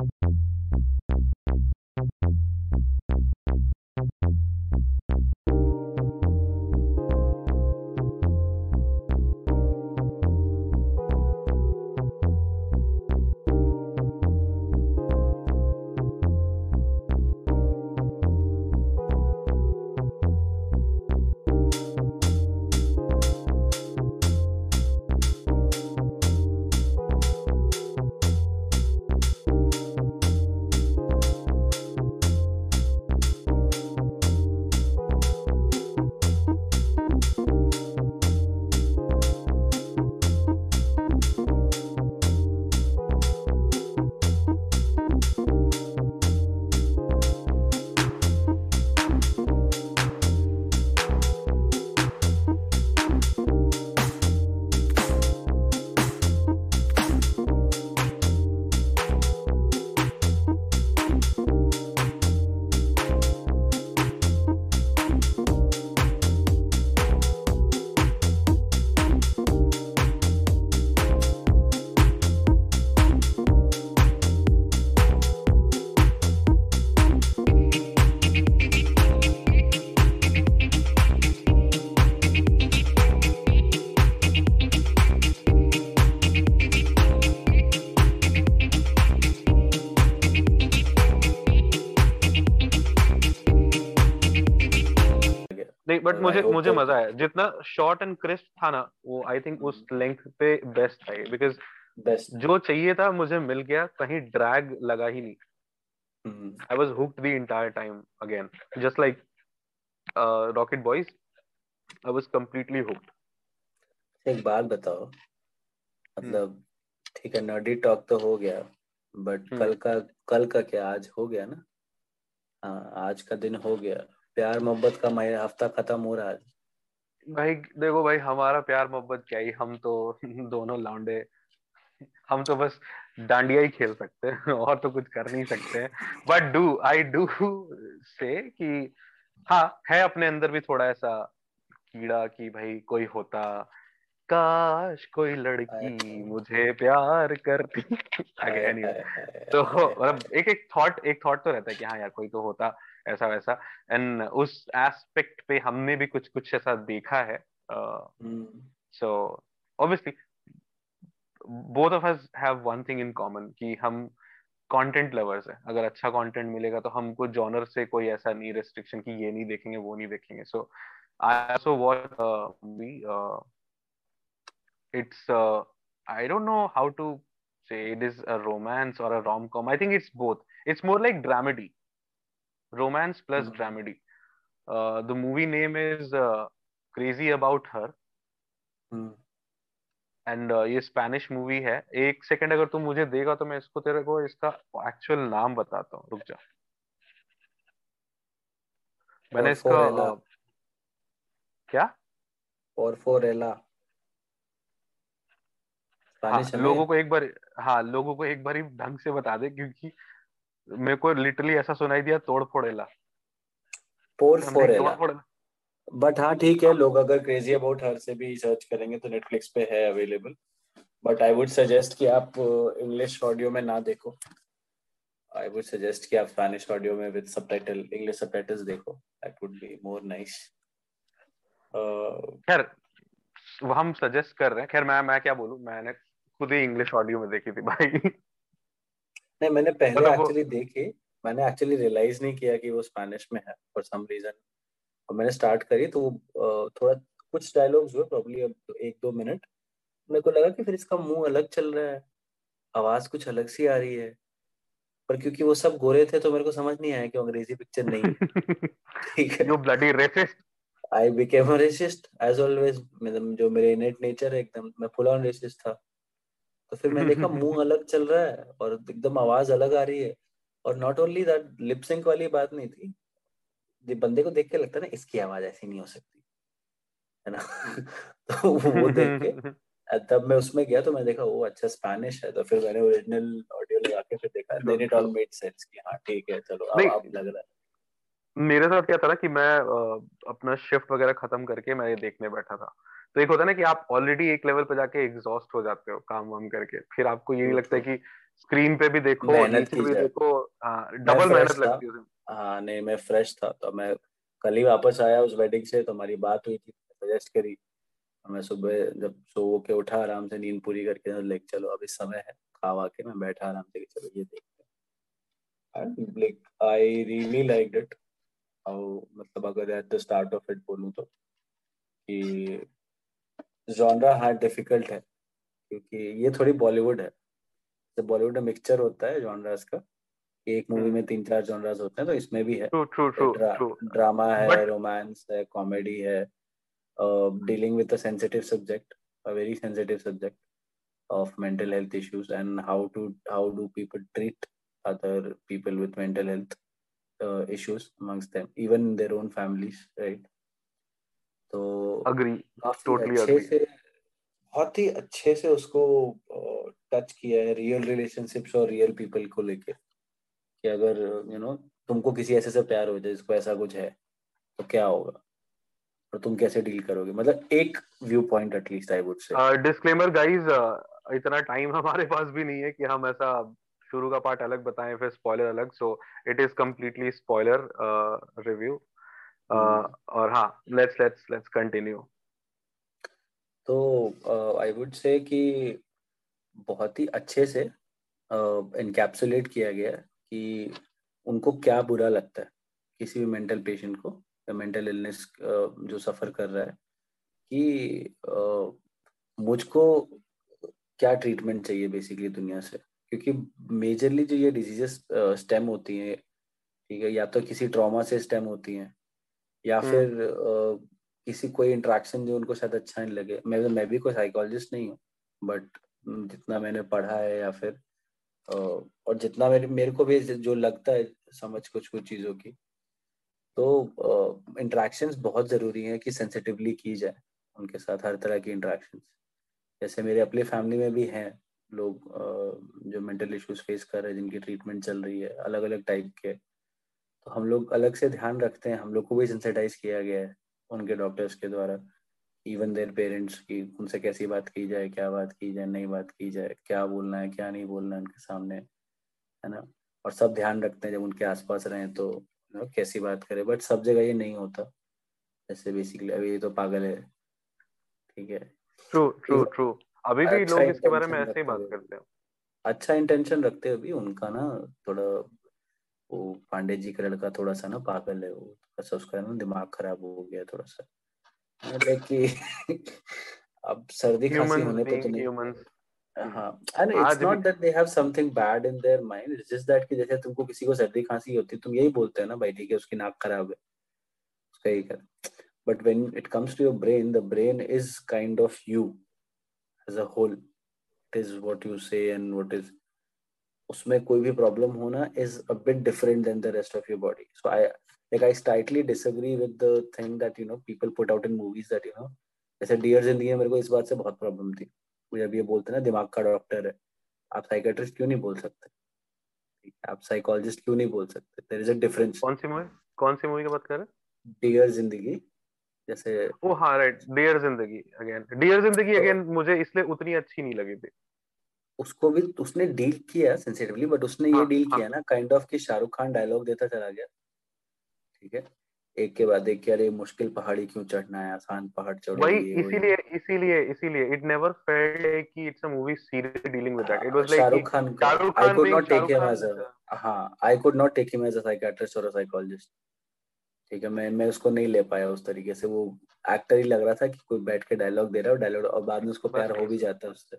नहीं बट मुझे मुझे मज़ा आया। जितना शॉर्ट एंड क्रिस्प था ना वो आई थिंक उस लेंथ। पे बेस्ट है बिकॉज़ बेस्ट जो चाहिए था मुझे मिल गया कहीं ड्रैग लगा ही नहीं। I was hooked the entire time again just like Rocket Boys I was completely hooked एक बात बताओ। मतलब हम्म। ठीक है नर्डी टॉक तो हो गया बट हम्म। कल का कल का क्या आज हो गया ना? हाँ आज का दिन हो गया। प्यार मोहब्बत का महीना हफ़्ता खत्म हो रहा है। भाई देखो भाई हमारा प्यार मोहब्बत क्या ही हम तो दोनों लौंडे। हम तो बस डांडिया ही खेल सकते हैं और तो कुछ कर नहीं सकते बट डू आई डू से कि हाँ है अपने अंदर भी थोड़ा ऐसा कीड़ा कि भाई कोई होता काश कोई लड़की मुझे प्यार करती। अगेन तो मतलब एक एक थॉट एक थॉट तो रहता है कि हाँ यार कोई तो होता। ऐसा वैसा। एंड उस एस्पेक्ट पे हमने भी कुछ कुछ ऐसा देखा है so obviously both of us have one thing in common कि हम कंटेंट लवर्स है। अगर अच्छा कंटेंट मिलेगा तो हमको जॉनर से कोई ऐसा नहीं रेस्ट्रिक्शन कि ये नहीं देखेंगे वो नहीं देखेंगे। So I also watch movie it's uh, i don't know how to say it is a romance or a rom-com. I think it's both. It's more like dramedy. Romance plus mm-hmm. dramedy. Uh, the movie name is uh, Crazy About Her. mm. And uh, ये Spanish movie है एक second अगर तू मुझे देगा तो मैं इसको तेरे को इसका एक्चुअल नाम बताता हूँ रुक जा मैंने इसका uh, क्या पोरफोरेला हाँ, लोगों को एक बार हाँ लोगों को एक बार ही ढंग से बता दे क्योंकि मेरे को लिटरली ऐसा सुनाई दिया तोड़ फोड़ेला। पोर फोड़ेला। बट हाँ ठीक है लोग अगर क्रेजी अबाउट हर से भी सर्च करेंगे तो नेटफ्लिक्स पे है available but I would suggest कि आप इंग्लिश ऑडियो में ना देखो। आई वुड सजेस्ट कि आप स्पेनिश ऑडियो में विद सबटाइटल इंग्लिश सबटाइटल्स देखो। That would be more nice खैर हम सजेस्ट कर रहे हैं। खैर मैं मैं क्या बोलूँ? मैंने खुद ही इंग्लिश ऑडियो में देखी थी भाई। नहीं मैंने पहले एक्चुअली देखी मैंने एक्चुअली रियलाइज़ नहीं किया कि वो स्पेनिश में है फॉर सम रीजन और मैंने स्टार्ट करी तो थोड़ा कुछ डायलॉग्स हुए प्रॉब्ली अब एक दो मिनट मेरे को लगा कि फिर इसका मुँह अलग चल रहा है आवाज़ कुछ अलग सी आ रही है. पर क्योंकि वो सब गोरे थे तो मेरे को समझ नहीं आया कि अंग्रेज़ी पिक्चर नहीं ठीक है। You bloody racist I became a racist as always मतलब जो मेरे इनेट नेचर है एकदम मैं फुल ऑन रेसिस्ट था। तो फिर मैंने देखा मुँह अलग चल रहा है और एकदम आवाज़ अलग आ रही है। और नॉट ओनली दैट लिपसिंक वाली बात नहीं थी बंदे को देख के लगता है ना इसकी आवाज़ ऐसी नहीं हो सकती है ना? तो वो देख के तब मैं उसमें गया तो मैं देखा वो अच्छा स्पेनिश है। तो फिर मैंने ओरिजिनल ऑडियो लगा के फिर देखा then it all made sense कि हाँ ठीक है चलो अब अब लग रहा है। मेरे साथ क्या था ना कि मैं अपना शिफ्ट वगैरह खत्म करके मैं ये देखने बैठा था। तो एक होता है ना कि आप ऑलरेडी एक लेवल पे जाके एग्जॉस्ट हो जाते हो काम वाम करके। फिर आपको यही लगता है कि स्क्रीन पे भी देखो नीचे भी देखो डबल मेहनत लगती है हाँ नहीं मैं फ्रेश था। तो मैं कल ही वापस आया उस वेडिंग से तो हमारी बात हुई थी सजेस्ट करी। मैं सुबह जब सो के उठा आराम से नींद पूरी करके तो चलो अभी समय है खावा के मैं बैठा आराम से चलो ये देखते हैं। Like I really like it how मतलब अगर at the start of it बोलूँ तो कि जॉनरा हार्ड डिफ़िकल्ट है क्योंकि ये थोड़ी बॉलीवुड है। तो बॉलीवुड में मिक्सचर होता है जॉनरास का एक मूवी हम्म। में तीन चार जॉनरास होते हैं तो इसमें भी है। ट्रू ट्रू ट्रू ड्रा, ट्रू ड्रामा है रोमांस है कॉमेडी है dealing with a sensitive subject a very sensitive subject of mental health issues and how to how do people treat other people with mental health uh, issues amongst them even in their own families right? तो agree totally अच्छे से बहुत ही अच्छे से उसको touch किया है real relationships और रियल पीपल को लेके कि अगर यू नो तुमको किसी ऐसे से प्यार हो जाए जिसको ऐसा कुछ है तो क्या होगा? और तुम कैसे डील करोगे? मतलब एक view point at least I would say disclaimer guys इतना टाइम हमारे पास भी नहीं है कि हम ऐसा शुरू का पार्ट अलग बताएँ फिर स्पॉइलर अलग. So it is completely spoiler review और हाँ लेट्स लेट्स लेट्स कंटिन्यू तो आई वुड से कि बहुत ही अच्छे से इनकैप्सुलेट uh, किया गया कि उनको क्या बुरा लगता है किसी भी मेंटल पेशेंट को या मेंटल इलनेस uh, जो सफ़र कर रहा है कि uh, मुझको क्या ट्रीटमेंट चाहिए बेसिकली दुनिया से? क्योंकि मेजरली जो ये डिजीजेस स्टेम होती हैं ठीक है या तो किसी ट्रॉमा से स्टेम होती हैं या फिर uh, किसी कोई इंट्रैक्शन जो उनको शायद अच्छा नहीं लगे। मैं मैं भी कोई साइकोलॉजिस्ट नहीं हूँ बट जितना मैंने पढ़ा है या फिर uh, और जितना मेरे मेरे को भी जो लगता है समझ कुछ कुछ चीज़ों की तो इंट्रैक्शंस uh, बहुत ज़रूरी है कि सेंसिटिवली की जाए उनके साथ हर तरह की इंट्रैक्शंस जैसे मेरे अपने फैमिली में भी हैं लोग जो मेंटल इश्यूज़ फेस कर रहे हैं जिनकी ट्रीटमेंट चल रही है अलग अलग टाइप के। तो हम लोग अलग से ध्यान रखते हैं। हम लोग को भी सेंसिटाइज किया गया है उनके डॉक्टर्स के द्वारा। इवन देयर पेरेंट्स की उनसे कैसी बात की जाए क्या बात की जाए नहीं बात की जाए क्या बोलना है क्या नहीं बोलना है उनके सामने है ना? और सब ध्यान रखते हैं जब उनके आसपास रहें तो कैसी बात करें। बट सब जगह ये नहीं होता। जैसे बेसिकली अभी ये तो पागल है। ठीक है। ट्रू ट्रू ट्रू अभी भी अच्छा लोग इसके बारे में ऐसे ही बात करते हैं। अच्छा इंटेंशन रखते हुए भी उनका ना थोड़ा वो पांडे जी का लड़का थोड़ा सा ना पागल है वो थोड़ा सा उसका ना दिमाग खराब हो गया थोड़ा सा मतलब कि अब सर्दी खांसी होने पे तो नहीं। हाँ and it's not that they have something bad in their mind it's just that कि जैसे तुमको किसी को सर्दी खांसी होती है तुम यही बोलते हैं ना भाई ठीक है उसकी नाक खराब है। उसका यही कर। But when it comes to your brain the brain is kind of you as a whole. It is what you say and what is उसमें कोई भी प्रॉब्लम होना is a bit different than the rest of your body so I like I slightly disagree with the thing that you know people put out in movies that you know जैसे डियर ज़िंदगी में मेरे को इस बात से बहुत problem थी। मुझे अभी ये बोलते ना दिमाग का डॉक्टर है। आप साइकेट्रिस्ट क्यों नहीं बोल सकते? आप साइकोलॉजिस्ट क्यों नहीं बोल सकते? देयर इज़ अ डिफरेंस कौन सी मूवी? कौन सी मूवी की बात कर रहे हैं? डियर ज़िंदगी जैसे ओ हाँ right Dear Zindagi again Dear Zindagi again तो, मुझे इसलिए उतनी अच्छी नहीं लगी थी। उसको भी उसने डील किया सेंसिटिवली बट उसने हाँ, ये डील हाँ. किया ना काइंड ऑफ़ कि शाहरुख खान डायलॉग देता चला गया। ठीक है? एक के बाद एक अरे मुश्किल पहाड़ी क्यों चढ़ना है आसान पहाड़ चढ़ो वही इसीलिए इसीलिए इसीलिए इट नेवर लाइक कि it's a movie seriously dealing with that it was like Shahrukh Khan I could not take him as a हाँ I could not take him as a psychiatrist और अ साइकोलॉजिस्ट ठीक है? मैं मैं उसको नहीं ले पाया उस तरीके से। वो एक्टर ही लग रहा था कि कोई बैठ के डायलॉग दे रहा है डायलॉग और बाद में उसको प्यार हो भी जाता है उससे।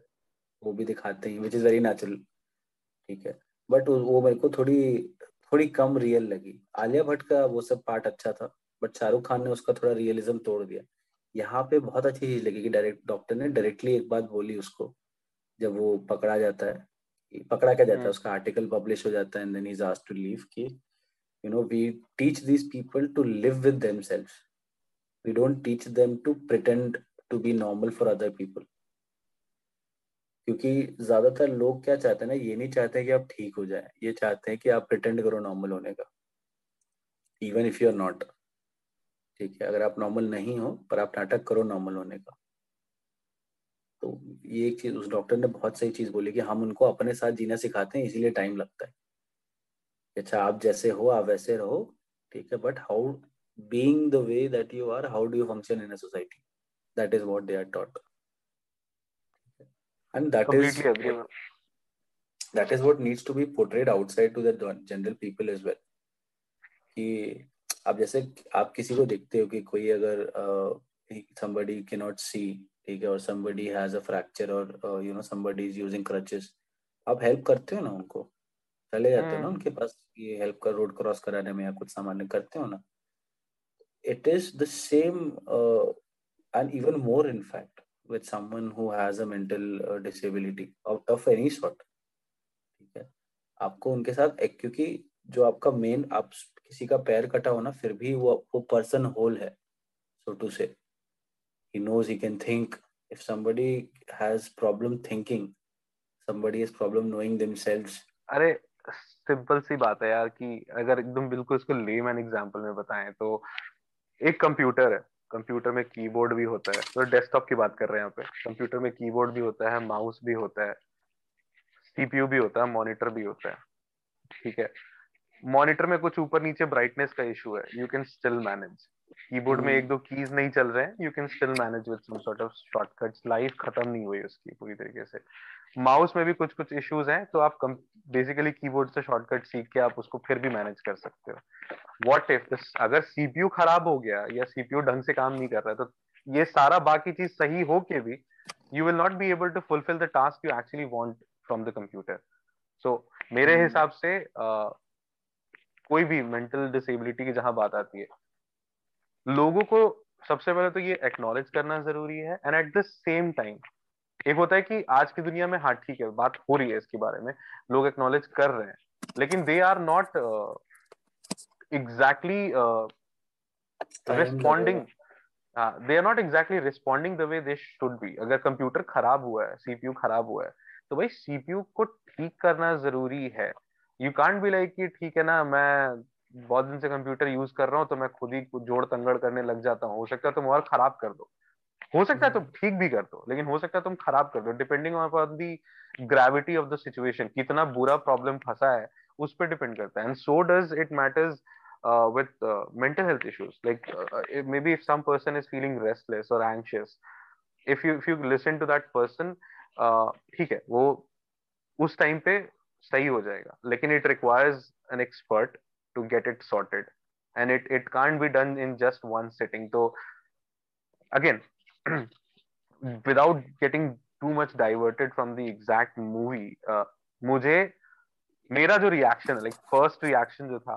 वो भी दिखाते हैं विच इज़ वेरी नेचुरल ठीक है? बट वो मेरे को थोड़ी थोड़ी कम रियल लगी। आलिया भट्ट का वो सब पार्ट अच्छा था बट शाहरुख खान ने उसका थोड़ा रियलिज्म तोड़ दिया। यहाँ पे बहुत अच्छी चीज़ लगी कि डायरेक्ट डॉक्टर ने डायरेक्टली एक बात बोली उसको जब वो पकड़ा जाता है पकड़ा क्या जाता है? उसका आर्टिकल पब्लिश हो जाता है and then is asked to leave कि you know we teach these people to live with themselves. We don't teach them to pretend to be normal for other people. क्योंकि ज़्यादातर लोग क्या चाहते हैं ना, ये नहीं चाहते कि आप ठीक हो जाए, ये चाहते हैं कि आप प्रिटेंड करो नॉर्मल होने का even if you are not ठीक है, अगर आप नॉर्मल नहीं हो, पर आप नाटक करो नॉर्मल होने का। तो ये एक चीज़, उस डॉक्टर ने बहुत सही चीज़ बोली कि हम उनको अपने साथ जीना सिखाते हैं, इसीलिए टाइम लगता है। अच्छा आप जैसे हो, आप वैसे रहो, ठीक है but how being the way that you are how do you function in society that is what they are taught and that Completely is agree. that is what needs to be portrayed outside to the general people as well कि आप जैसे आप किसी को देखते हो कि कोई अगर somebody cannot see ठीक है और somebody has a fracture or uh, you know somebody is using crutches आप हेल्प करते हो ना उनको चले जाते हो ना उनके पास ये हेल्प कर रोड क्रॉस कराने में या कुछ सामान करते हो ना it is the same uh, and even more in fact with someone who has a mental uh, disability of, of any sort आपको उनके साथ एक क्योंकि जो आपका मेन आप किसी का पैर कटा हो ना फिर भी वो वो पर्सन होल है so to say he knows he can think if somebody has problem thinking somebody is problem knowing themselves अरे सिंपल सी बात है यार कि अगर एकदम बिल्कुल इसको लेम एन एग्जांपल में बताएँ तो एक कंप्यूटर है। कंप्यूटर में कीबोर्ड भी होता है। तो डेस्कटॉप की बात कर रहे हैं यहाँ पे। कंप्यूटर में कीबोर्ड भी होता है, माउस भी होता है, सीपीयू भी होता है, मॉनिटर भी होता है। ठीक है। मॉनिटर में कुछ ऊपर नीचे ब्राइटनेस का इशू है। You can still manage keyboard में एक दो कीज नहीं चल रहे हैं you can still manage with some sort of shortcuts life खत्म नहीं हुई उसकी पूरी तरीके से। माउस में भी कुछ कुछ इश्यूज़ हैं तो आप बेसिकली कीबोर्ड से शॉर्टकट सीख के आप उसको फिर भी मैनेज कर सकते हो। व्हाट इफ़ अगर सीपीयू खराब हो गया या सीपीयू ढंग से काम नहीं कर रहा है तो ये सारा बाकी चीज़ सही हो के भी you will not be able to fulfil the task you actually want from the computer so मेरे hmm. हिसाब से uh, कोई भी मेंटल डिसेबिलिटी की जहाँ बात आती है लोगों को सबसे पहले तो ये एक्नॉलेज करना ज़रूरी है and at the same time एक होता है कि आज की दुनिया में हाँ ठीक है बात हो रही है इसके बारे में लोग एक्नॉलेज कर रहे हैं लेकिन they are not exactly responding they are not exactly responding the way they should be अगर कंप्यूटर खराब हुआ है सीपीयू खराब हुआ है तो भाई सीपीयू को ठीक करना ज़रूरी है। यू कांट बी लाइक कि ठीक है ना मैं बहुत दिन से कंप्यूटर यूज़ कर रहा हूँ तो मैं खुद ही जोड़ तंगड़ करने लग जाता हूँ। हो सकता है तुम और खराब कर दो। हो सकता है तुम हम्म। ठीक भी कर दो लेकिन हो सकता है तुम खराब कर दो। Depending on the gravity of the situation कितना बुरा प्रॉब्लम फंसा है उस पर डिपेंड करता है। And so does it matters with uh, mental health issues. Like uh, maybe if some person is feeling restless or anxious if you if you listen to that person ठीक है वो उस टाइम पे सही हो जाएगा। लेकिन it requires an expert to get it sorted. And it it can't be done in just one sitting. So again without getting too much diverted from the exact movie uh, मुझे मेरा जो reaction है like first reaction जो था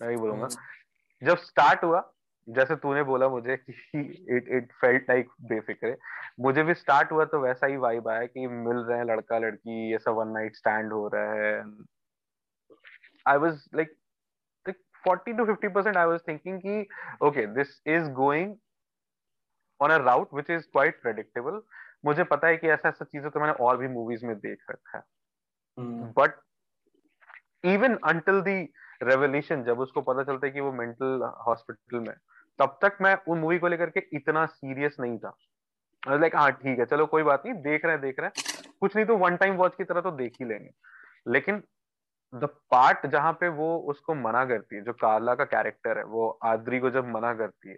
मैं भी बोलूँगा जब स्टार्ट हुआ जैसे तूने बोला मुझे कि it it felt like Befikre मुझे भी स्टार्ट हुआ तो वैसा ही वाइब आया कि मिल रहे हैं लड़का लड़की ये सब वन नाइट स्टैंड हो रहा है। I was like 40 to 50 percent I was thinking कि okay this is going on a route which is quite predictable. मुझे पता है कि ऐसा ऐसा चीज़ें तो मैंने और भी मूवीज़ में देख रखा है। But even until the revolution जब उसको पता चलता है कि वो मेंटल हॉस्पिटल में तब तक मैं उन मूवी को लेकर के इतना सीरियस नहीं था। लाइक हाँ ठीक है चलो कोई बात नहीं देख रहे हैं देख रहे हैं। कुछ नहीं तो वन टाइम वॉच की तरह तो देख ही लेंगे। लेकिन द पार्ट जहाँ पे वो उसको मना करती है जो कार्ला का कैरेक्टर है वो आदरी को जब मना करती है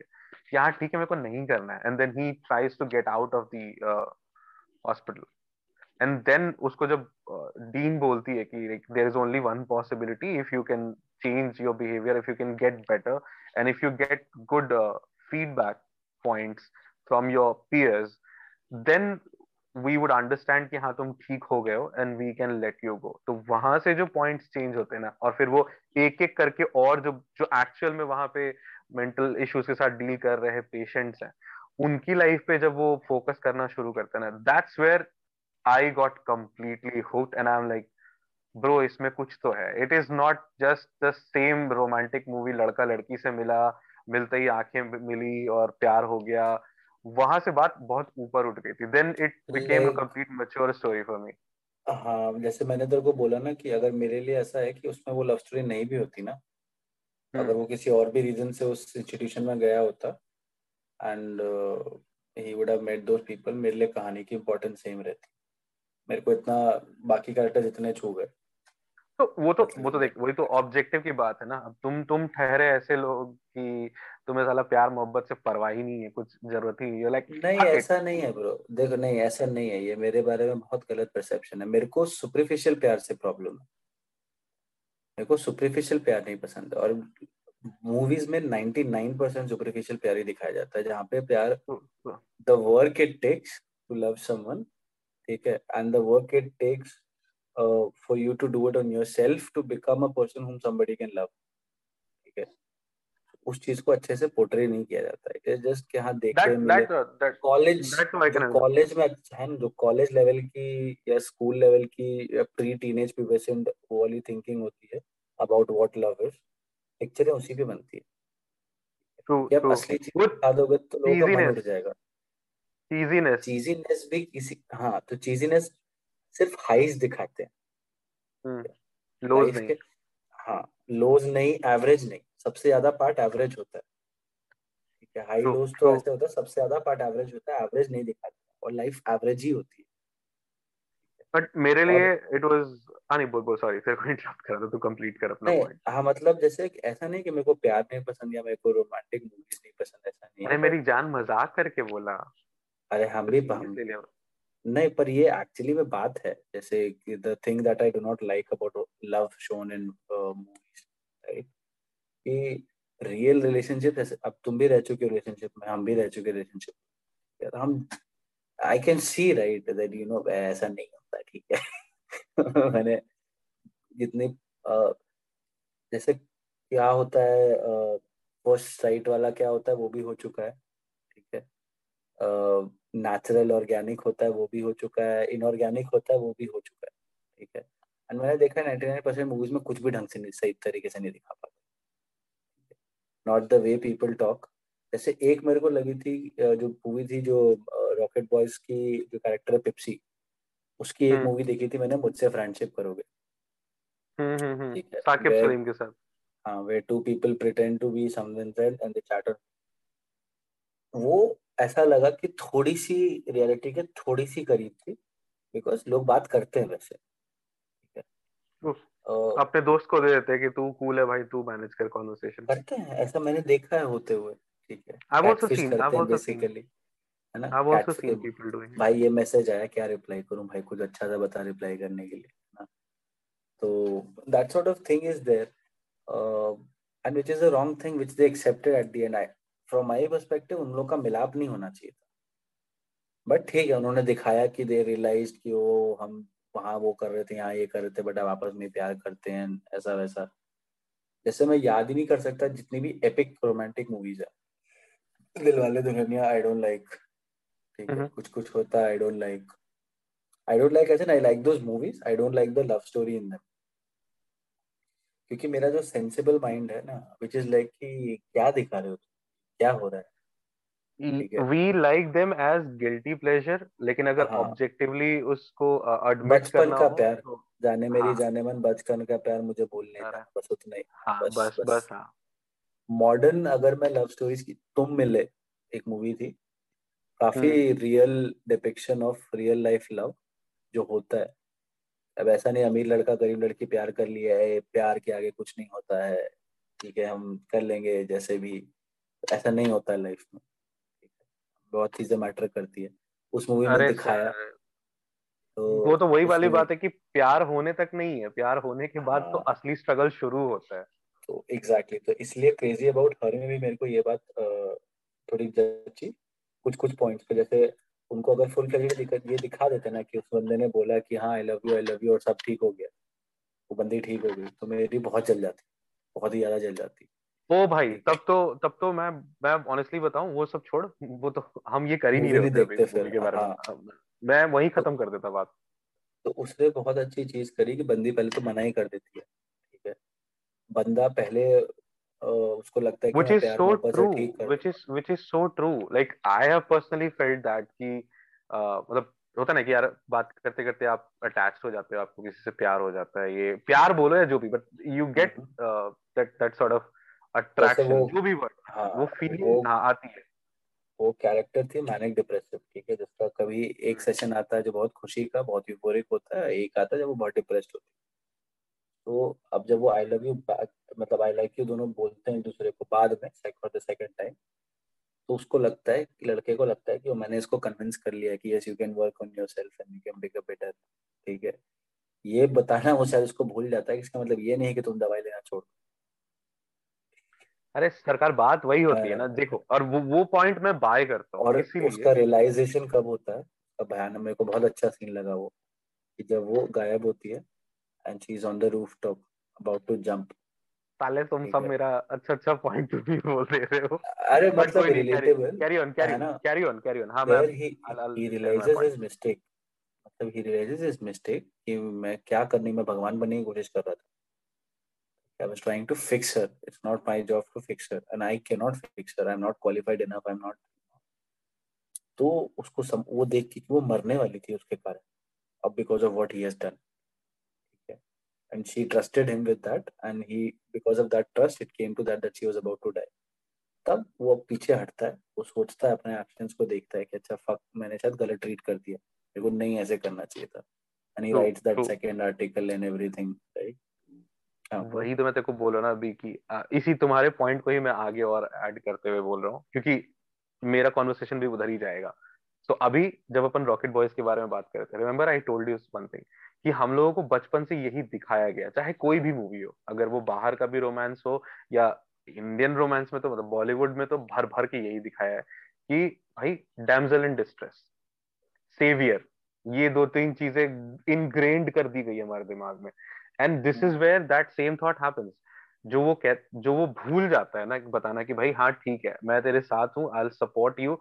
यहाँ ठीक है मेरे को नहीं करना है। And then he tries to get out of the hospital and then उसको जब डीन uh, बोलती है कि there is only one possibility if you can change your behaviour if you can get better and if you get good feedback points from your peers then we would understand कि हाँ तुम ठीक हो गए हो and we can let you go तो वहाँ से जो पॉइंट्स चेंज होते हैं ना, और फिर वो एक एक करके और जो जो एक्चुअल में वहाँ पे मेंटल इश्यूज़ के साथ डील कर रहे पेशेंट्स हैं, उनकी लाइफ पे जब वो फोकस करना शुरू करते हैं ना that's where I got completely hooked and I am like bro इसमें कुछ तो है. It is not just the same romantic movie लड़का लड़की से मिला, मिलते ही आँखें मिली और प्यार हो गया वहाँ से बात बहुत ऊपर उठ गई थी। Then it became a complete mature story for me हाँ जैसे मैंने तेरे को बोला ना कि अगर मेरे लिए ऐसा है कि उसमें वो लव स्टोरी नहीं भी होती ना अगर हम्म। वो किसी और भी रीजन से उस इंस्टीट्यूशन में गया होता and he would have met those people मेरे लिए कहानी की इंपॉर्टेंस सेम रहती। मेरे को इतना बाकी कैरेक्टर जितने छू गए। तो वो तो वो तो देख वही तो ऑब्जेक्टिव की बात है ना। अब तुम तुम ठहरे ऐसे लोग कि तुम्हें साला प्यार मोहब्बत से परवाह ही नहीं है कुछ ज़रूरत ही नहीं है। लाइक नहीं ऐसा नहीं है ब्रो देखो नहीं ऐसा नहीं है। ये मेरे बारे में बहुत गलत परसेप्शन है। मेरे को सुपरफिशियल प्यार से प्रॉब्लम है। मेरे को सुपरफिशियल प्यार नहीं पसंद। है और मूवीज़ में 99 परसेंट सुपरफिशियल प्यार ही दिखाया जाता है जहाँ पे प्यार the work it takes to love someone ठीक है? And the work it takes for you to do it on yourself to become a person whom somebody can love ठीक है? उस चीज़ को अच्छे से पोर्ट्रे नहीं किया जाता है? इट्स जस्ट कि हाँ देखते कॉलेज कॉलेज में अच्छा है ना जो कॉलेज लेवल की या स्कूल लेवल की या प्री टीनेज प्यूबेसेंट वो वाली थिंकिंग होती है अबाउट व्हाट लव इज़ पिक्चरें उसी पे बनती है। True, जब असली चीज़ दिखा दोगे तो लोगों का मन उठ जाएगा। चीजीनेस चीजीनेस भी किसी हाँ तो चीजीनेस सिर्फ़ हाइज दिखाते हैं। लोज हम्म, नहीं। हाँ लोज नहीं एवरेज नहीं सबसे ज़्यादा पार्ट एवरेज होता है। ठीक है हाई लोज तो ऐसे होता है सबसे ज़्यादा पार्ट एवरेज होता है एवरेज नहीं दिखाते और लाइफ एवरेज ही होती है। बट मेरे लिए इट वाज नहीं बोल बोल सॉरी फिर को इंटरप्ट कर रहा तू कंप्लीट कर अपना पॉइंट हाँ मतलब जैसे ऐसा नहीं कि मेरे को प्यार नहीं पसंद या मेरे को रोमांटिक मूवीज़ नहीं पसंद ऐसा नहीं अरे मेरी जान मज़ाक करके बोला। अरे हम भी हम नहीं, पर ये एक्चुअली में बात है, जैसे the thing that I do not like about love shown in movies right कि रियल रिलेशनशिप ऐसे, अब तुम भी रह चुके रिलेशनशिप में, हम भी रह चुके रिलेशनशिप हम I can see right that you know ऐसा नहीं होता, ठीक है? मैंने जितनी जैसे क्या होता है फ़र्स्ट साइट वाला क्या होता है, वो भी हो चुका है, ठीक है? नेचुरल ऑर्गेनिक होता है वो भी हो चुका है इनऑर्गेनिक होता है वो भी हो चुका है ठीक है? एंड मैंने देखा है नाइनटी नाइन परसेंट मूवीज़ में कुछ भी ढंग से नहीं सही तरीके से नहीं दिखा पाता। Not the way people talk जैसे एक मेरे को लगी थी जो मूवी थी जो रॉकेट बॉयज़ की जो कैरेक्टर है पिप्सी उसकी एक मूवी हम्म। देखी थी मैंने मुझसे फ्रेंडशिप करोगे। हम्म, हम्म, साकिब सलीम के साथ। हाँ way two people pretend to be and they chat वो ऐसा लगा कि थोड़ी सी रियलिटी के थोड़ी सी करीब थी बिकॉज़ लोग बात करते हैं वैसे। ठीक है? अपने दोस्त को दे देते हैं कि तू कूल है भाई तू मैनेज कर कन्वर्सेशन करते हैं ऐसा मैंने देखा है होते हुए ठीक है? I also seen I also basically है ना? I also seen people doing भाई ये मैसेज आया क्या रिप्लाई करूँ भाई कुछ अच्छा सा बता रिप्लाई करने के लिए ना? तो that sort of thing is there and which is a wrong thing which they accepted at the end I from my perspective उन लोग का मिलाप नहीं होना चाहिए था। बट ठीक है उन्होंने दिखाया कि दे रियलाइज़ कि वो हम वहाँ वो कर रहे थे यहाँ ये कर रहे थे बट आपस में प्यार करते हैं ऐसा वैसा। जैसे मैं याद ही नहीं कर सकता जितनी भी एपिक रोमांटिक मूवीज़ है। दिल वाले दुल्हनिया आई डोंट लाइक ठीक है कुछ कुछ होता है I don't like I don't like ऐसे I like those movies I don't like the love story in them क्योंकि मेरा जो सेंसिबल माइंड है ना विच इज़ लाइक कि क्या दिखा रहे हो क्या हो रहा है? We like them as guilty pleasure लेकिन अगर ऑब्जेक्टिवली हाँ. उसको एडमिट करना का प्यार। तो, जाने मेरी हाँ. जाने मन बचपन का प्यार मुझे बोलने का बस उतना ही। हाँ, बस बस, बस, बस हाँ। मॉडर्न अगर मैं लव स्टोरीज की तुम मिले एक मूवी थी काफ़ी real depiction of real life love जो होता है। अब ऐसा नहीं अमीर लड़का गरीब लड़की प्यार कर लिया है प्यार के आगे कुछ नहीं होता है ठीक है हम कर लेंगे जैसे भी। ऐसा नहीं होता है लाइफ में। बहुत चीज़ें मैटर करती है। उस मूवी में दिखाया। तो वो तो वही वाली बात है कि प्यार होने तक नहीं है। प्यार होने के बाद तो हाँ। असली स्ट्रगल शुरू होता है। तो एग्जैक्टली exactly, तो इसलिए क्रेजी अबाउट हर में भी मेरे को ये बात थोड़ी जची। कुछ कुछ पॉइंट्स पे जैसे उनको अगर फुल क्रेडिट ये दिखा देते ना कि उस बंदे ने बोला कि हाँ I love you I love you और सब ठीक हो गया। वो बंदी ठीक हो गई तो मेरी बहुत जल जाती। बहुत ही ज़्यादा जल जाती। ओ भाई तब तो तब तो मैं मैं ऑनेस्टली बताऊँ वो सब छोड़ वो तो हम ये कर ही नहीं रहे देखते फिर के बारे में। हाँ। मैं वही तो खत्म कर देता बात। तो उसने बहुत अच्छी चीज़ करी कि बंदी पहले तो मना ही कर देती है ठीक है? बंदा पहले उसको लगता है which is so true which is which is so true like I have personally felt that कि मतलब होता ना कि यार बात करते करते आप अटैच हो जाते हो आपको किसी से प्यार हो जाता है ये प्यार बोलो या जो भी but you get that that sort of attraction जो भी वर्ड हाँ, वो फीलिंग ना आती है। वो कैरेक्टर थी मैनिक डिप्रेसिव ठीक है? जिसका कभी एक सेशन। आता है जो बहुत खुशी का बहुत यूफोरिक होता है एक आता है जब वो बहुत डिप्रेस्ड होती है। तो अब जब वो आई लव यू मतलब आई लाइक यू दोनों बोलते हैं एक दूसरे को बाद में फॉर द सेकंड टाइम तो उसको लगता है कि लड़के को लगता है कि मैंने इसको कन्विंस कर लिया कि yes you can work on yourself and you can become better ठीक है? ये बताना वो शायद उसको भूल जाता है कि इसका मतलब ये नहीं कि तुम दवाई लेना छोड़ अरे सरकार बात वही होती है ना हाँ। देखो और वो वो पॉइंट मैं बाय करता हूँ और उसका रियलाइजेशन कब होता है? भयानक मेरे को बहुत अच्छा सीन लगा वो कि जब वो गायब होती है and she is on the roof top about to jump साले तुम सब मेरा अच्छा अच्छा पॉइंट ही बोल दे रहे हो। अरे मतलब relatable carry on carry on carry on carry on हाँ मैं ही रियलाइजेस हिज मिस्टेक मतलब ही रियलाइजेस हिज मिस्टेक कि मैं क्या करने में भगवान बनने की कोशिश कर रहा था। I was trying to fix her. It's not my job to fix her, and I cannot fix her. I'm not qualified enough. I'm not. तो उसको सम, वो देख के वो मरने वाली थी उसके कारण अब because of what he has done and she trusted him with that and he because of that trust it came to that that she was about to die तब वो पीछे हटता है वो सोचता है अपने एक्शंस को देखता है कि अच्छा फक मैंने शायद गलत ट्रीट कर दिया मेरे को नहीं ऐसे करना चाहिए था and he writes that second article and everything right वही तो मैं तेरे को बोल ना अभी कि इसी तुम्हारे पॉइंट को ही मैं आगे और ऐड करते हुए बोल रहा हूँ, क्योंकि मेरा कॉन्वर्सेशन भी उधर ही जाएगा। तो अभी जब अपन रॉकेट बॉयज़ के बारे में बात कर रहे थे remember I told you one thing कि हम लोगों को बचपन से यही दिखाया गया, चाहे कोई भी मूवी हो, अगर वो बाहर का भी रोमांस हो या इंडियन रोमांस में तो मतलब बॉलीवुड में तो भर भर के यही दिखाया है कि भाई डैमजल इन डिस्ट्रेस सेवियर ये दो तीन चीज़ें इनग्रेन्ड कर दी गई हमारे दिमाग में। And this is where that same thought happens जो वो कह जो वो भूल जाता है ना बताना कि भाई हाँ ठीक है मैं तेरे साथ हूँ I support you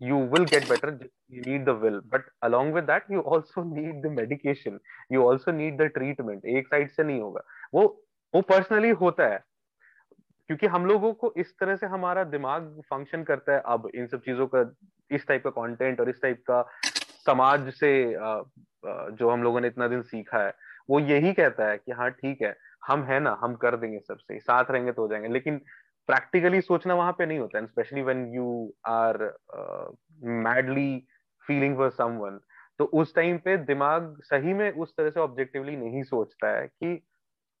you will get better you need the will. But along with that you also need the medication. You also need the treatment. एक साइड से नहीं होगा। वो वो पर्सनली होता है। क्योंकि हम लोगों को इस तरह से हमारा दिमाग फ़ंक्शन करता है। अब इन सब चीज़ों का इस टाइप का कंटेंट और इस टाइप का समाज से जो हम लोगों ने इतना दिन सीखा है। वो यही कहता है कि हाँ ठीक है हम है ना हम कर देंगे सबसे साथ रहेंगे तो हो जाएँगे। लेकिन प्रैक्टिकली सोचना वहाँ पे नहीं होता specially when you are madly feeling for someone तो उस टाइम पे दिमाग सही में उस तरह से ऑब्जेक्टिवली नहीं सोचता है कि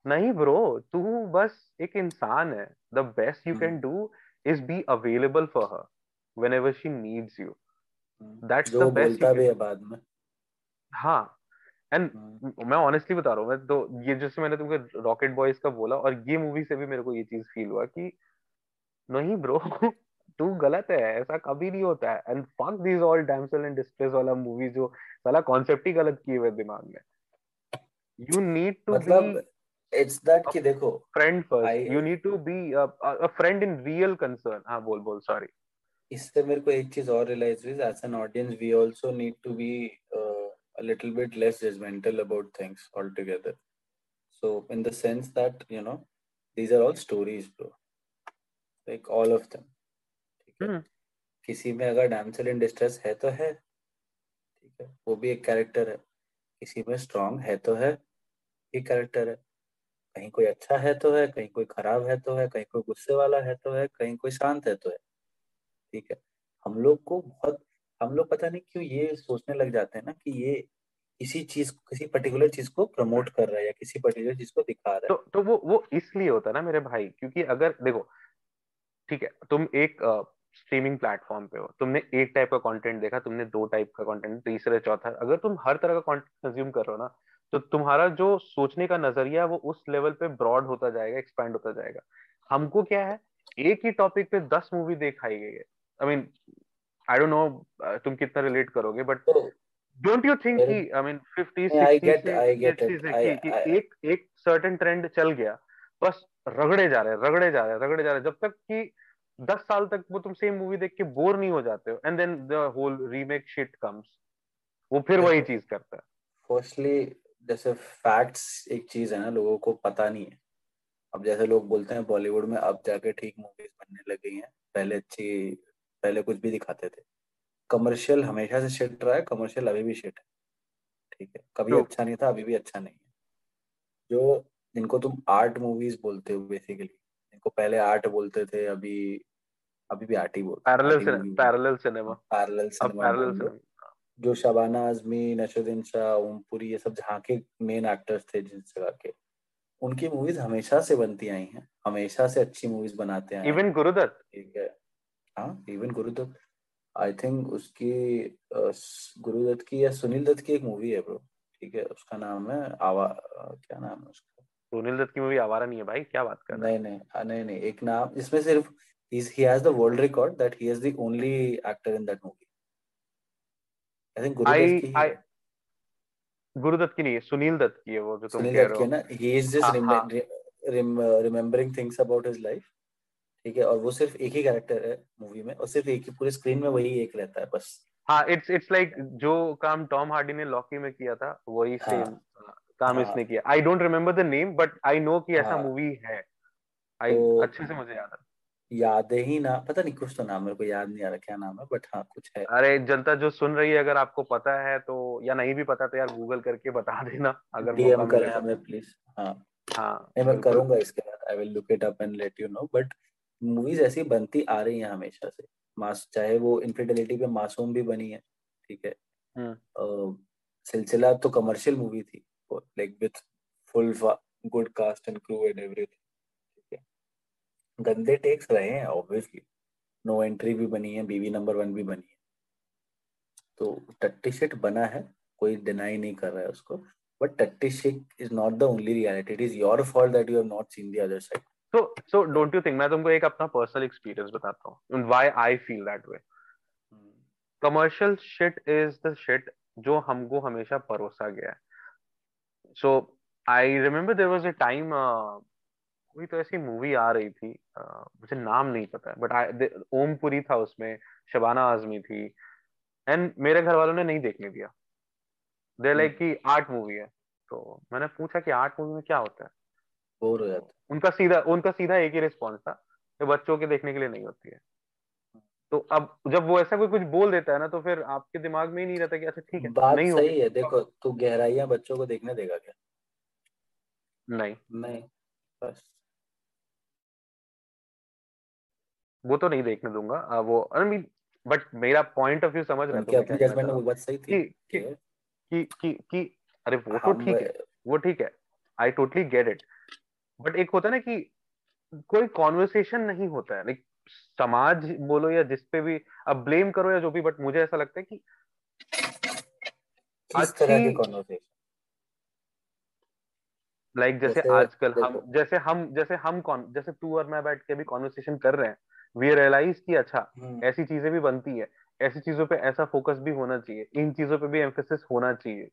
नहीं ब्रो तू बस एक इंसान है the best you can do is be available for her whenever she needs you that's the best भी है बाद में। हाँ एंड hmm. मैं ऑनेस्टली बता रहा हूँ मैं तो ये जैसे मैंने तुमको रॉकेट बॉयज़ का बोला और ये मूवी से भी मेरे को ये चीज़ फील हुआ कि नहीं ब्रो तू गलत है ऐसा कभी नहीं होता है। And fuck this all damsel in distress वाला मूवी जो साला कॉन्सेप्ट ही गलत किए हुए दिमाग में। यू नीड टू मतलब इट्स दैट कि देखो friend first you need to be a friend in real concern हाँ बोल बोल सॉरी इससे मेरे को एक चीज़ और रियलाइज़ हुई as an audience we also need to be a little bit less judgmental about things altogether. So in the sense that you know these are all stories bro. Of them ठीक है? हम्म। किसी में अगर damsel in distress है तो है। ठीक है? वो भी एक कैरेक्टर है। किसी में स्ट्रांग है तो है। एक कैरेक्टर है। कहीं कोई अच्छा है तो है कहीं कोई खराब है तो है कहीं कोई गुस्से वाला है तो है कहीं कोई शांत है तो है। ठीक है? हम लोग को बहुत हम लोग पता नहीं क्यों ये सोचने लग जाते हैं ना कि ये किसी चीज़ किसी पर्टिकुलर चीज़ को प्रमोट कर रहा है या किसी पर्टिकुलर चीज़ को दिखा रहा है। तो, तो वो वो इसलिए होता है ना मेरे भाई क्योंकि अगर देखो ठीक है तुम एक स्ट्रीमिंग प्लेटफॉर्म पे हो तुमने एक टाइप का कंटेंट देखा तुमने दो टाइप का कंटेंट तीसरे चौथा अगर तुम हर तरह का कंटेंट कंज्यूम कर रहे हो ना तो तुम्हारा जो सोचने का नज़रिया वो उस लेवल पे ब्रॉड होता जाएगा एक्सपैंड होता जाएगा। हमको क्या है एक ही टॉपिक पे दस मूवी दिखाई गई है। I mean I don't know तुम कितना रिलेट करोगे बट डोंट यू थिंक कि आई मीन फिफ्टी एक एक सर्टेन ट्रेंड चल गया बस रगड़े जा रहे हैं रगड़े जा रहे हैं रगड़े जा रहे हैं जब तक कि दस साल तक वो तुम सेम मूवी देख के बोर नहीं हो जाते हो and then the whole remake shit comes वो फिर वही चीज़ करता है। फर्स्टली जैसे फैक्ट्स एक चीज़ है ना लोगों को पता नहीं है। अब जैसे लोग बोलते हैं बॉलीवुड में अब जाके ठीक मूवीज़ बनने लग गई हैं। पहले अच्छी पहले कुछ भी दिखाते थे। कमर्शियल हमेशा से शिट रहा है कमर्शियल अभी भी शिट है। ठीक है कभी अच्छा नहीं था अभी भी अच्छा नहीं है। जो जिनको तुम आर्ट मूवीज़ बोलते हो बेसिकली जिनको पहले आर्ट बोलते थे अभी अभी भी आर्टी बोल parallel parallel cinema parallel cinema parallel cinema जो शबाना आजमी नशरुद्दीन शाह ओमपुरी ये सब जहाँ के मेन एक्टर्स थे जिन जगह के उनकी मूवीज़ हमेशा से बनती आई हैं हमेशा से अच्छी मूवीज़ बनाते हैं। इवन गुरुदत्त ठीक है। हाँ इवन गुरुदत्त। आई थिंक उसकी गुरुदत्त की या सुनील दत्त की एक मूवी है ब्रो ठीक है उसका नाम है आवा क्या नाम है उसका? सुनील दत्त की मूवी आवारा नहीं है भाई क्या बात कर नहीं नहीं नहीं नहीं एक नाम जिसमें सिर्फ़ he has the world record that he is the only actor in that movie i think gurudat ki I, Gurudatt की नहीं है सुनील दत्त की है वो जो तुम कह रहे हो ना? He is just remembering things about his life ठीक है? और वो सिर्फ़ एक ही कैरेक्टर है मूवी में और सिर्फ़ एक ही पूरे स्क्रीन में वही एक रहता है बस। हाँ इट्स इट्स लाइक जो काम टॉम हार्डी ने लॉकी में किया था वही सेम हाँ, काम हाँ, इसने किया। I don't remember the name but I know कि ऐसा मूवी हाँ, है। आई तो, अच्छे से मुझे याद है। यादें ही ना पता नहीं कुछ तो नाम मेरे को याद नहीं आ रहा क्या नाम है बट हाँ कुछ है। अरे जनता जो सुन रही है अगर आपको पता है तो या नहीं भी पता तो यार गूगल करके बता देना अगर डीएम करें हमें प्लीज़ हाँ। हाँ मैं करूँगा इसके बाद I will look it up and let you know but movies ऐसी बनती आ रही हैं हमेशा से। मास चाहे वो इनफिडेलिटी पे मासूम भी बनी है ठीक है? हम्म। सिलसिला तो कमर्शियल मूवी थी like with full good cast and crew and everything गंदे टेक्स रहे हैं ऑब्वियसली नो एंट्री भी बनी है बीवी नंबर वन भी बनी है। तो टट्टी शिट बना है कोई डिनाई नहीं कर रहा है उसको। बट टट्टी shit is not the only reality it is your fault that you have not seen the other side so so don't you think मैं तुमको एक अपना पर्सनल एक्सपीरियंस बताता हूँ why I feel that way commercial shit is the shit जो हमको हमेशा परोसा गया है. So I remember there was a time uh, कोई तो ऐसी मूवी आ रही थी uh, मुझे नाम नहीं पता है बट ओमपुरी था उसमें शबाना आजमी थी एंड मेरे घर वालों ने नहीं देखने दिया. दे लाइक हम्म। की आर्ट मूवी है. तो मैंने पूछा कि आर्ट मूवी में क्या होता है? बोर हो जाता उनका सीधा उनका सीधा एक ही रिस्पॉन्स था कि बच्चों के देखने के लिए नहीं होती है। तो अब जब वो ऐसा कोई कुछ बोल देता है ना तो फिर आपके दिमाग में ही नहीं रहता कि अच्छा ठीक है बात नहीं सही है देखो तू गहराइयाँ बच्चों को देखने देगा क्या? नहीं। नहीं बस। वो तो नहीं देखने दूँगा। आ, वो आई मीन बट मेरा पॉइंट ऑफ़ व्यू समझ रहे हैं अपनी जजमेंट में वो बात सही थी। कि कि कि कि अरे वो तो ठीक है वो ठीक है। I totally get it but एक होता है ना कि कोई कॉन्वर्सेशन नहीं होता है। लाइक समाज बोलो या जिस पे भी अब ब्लेम करो या जो भी बट मुझे ऐसा लगता है कि किस तरह की कॉन्वर्सेशन लाइक like जैसे आजकल हम जैसे हम जैसे हम कौन जैसे तू और मैं बैठ के भी कॉन्वर्सेशन कर रहे हैं। वी रियलाइज़ कि अच्छा हम्म। ऐसी चीज़ें भी बनती है। ऐसी चीज़ों पे ऐसा फोकस भी होना चाहिए। इन चीज़ों पे भी एम्फोसिस होना चाहिए।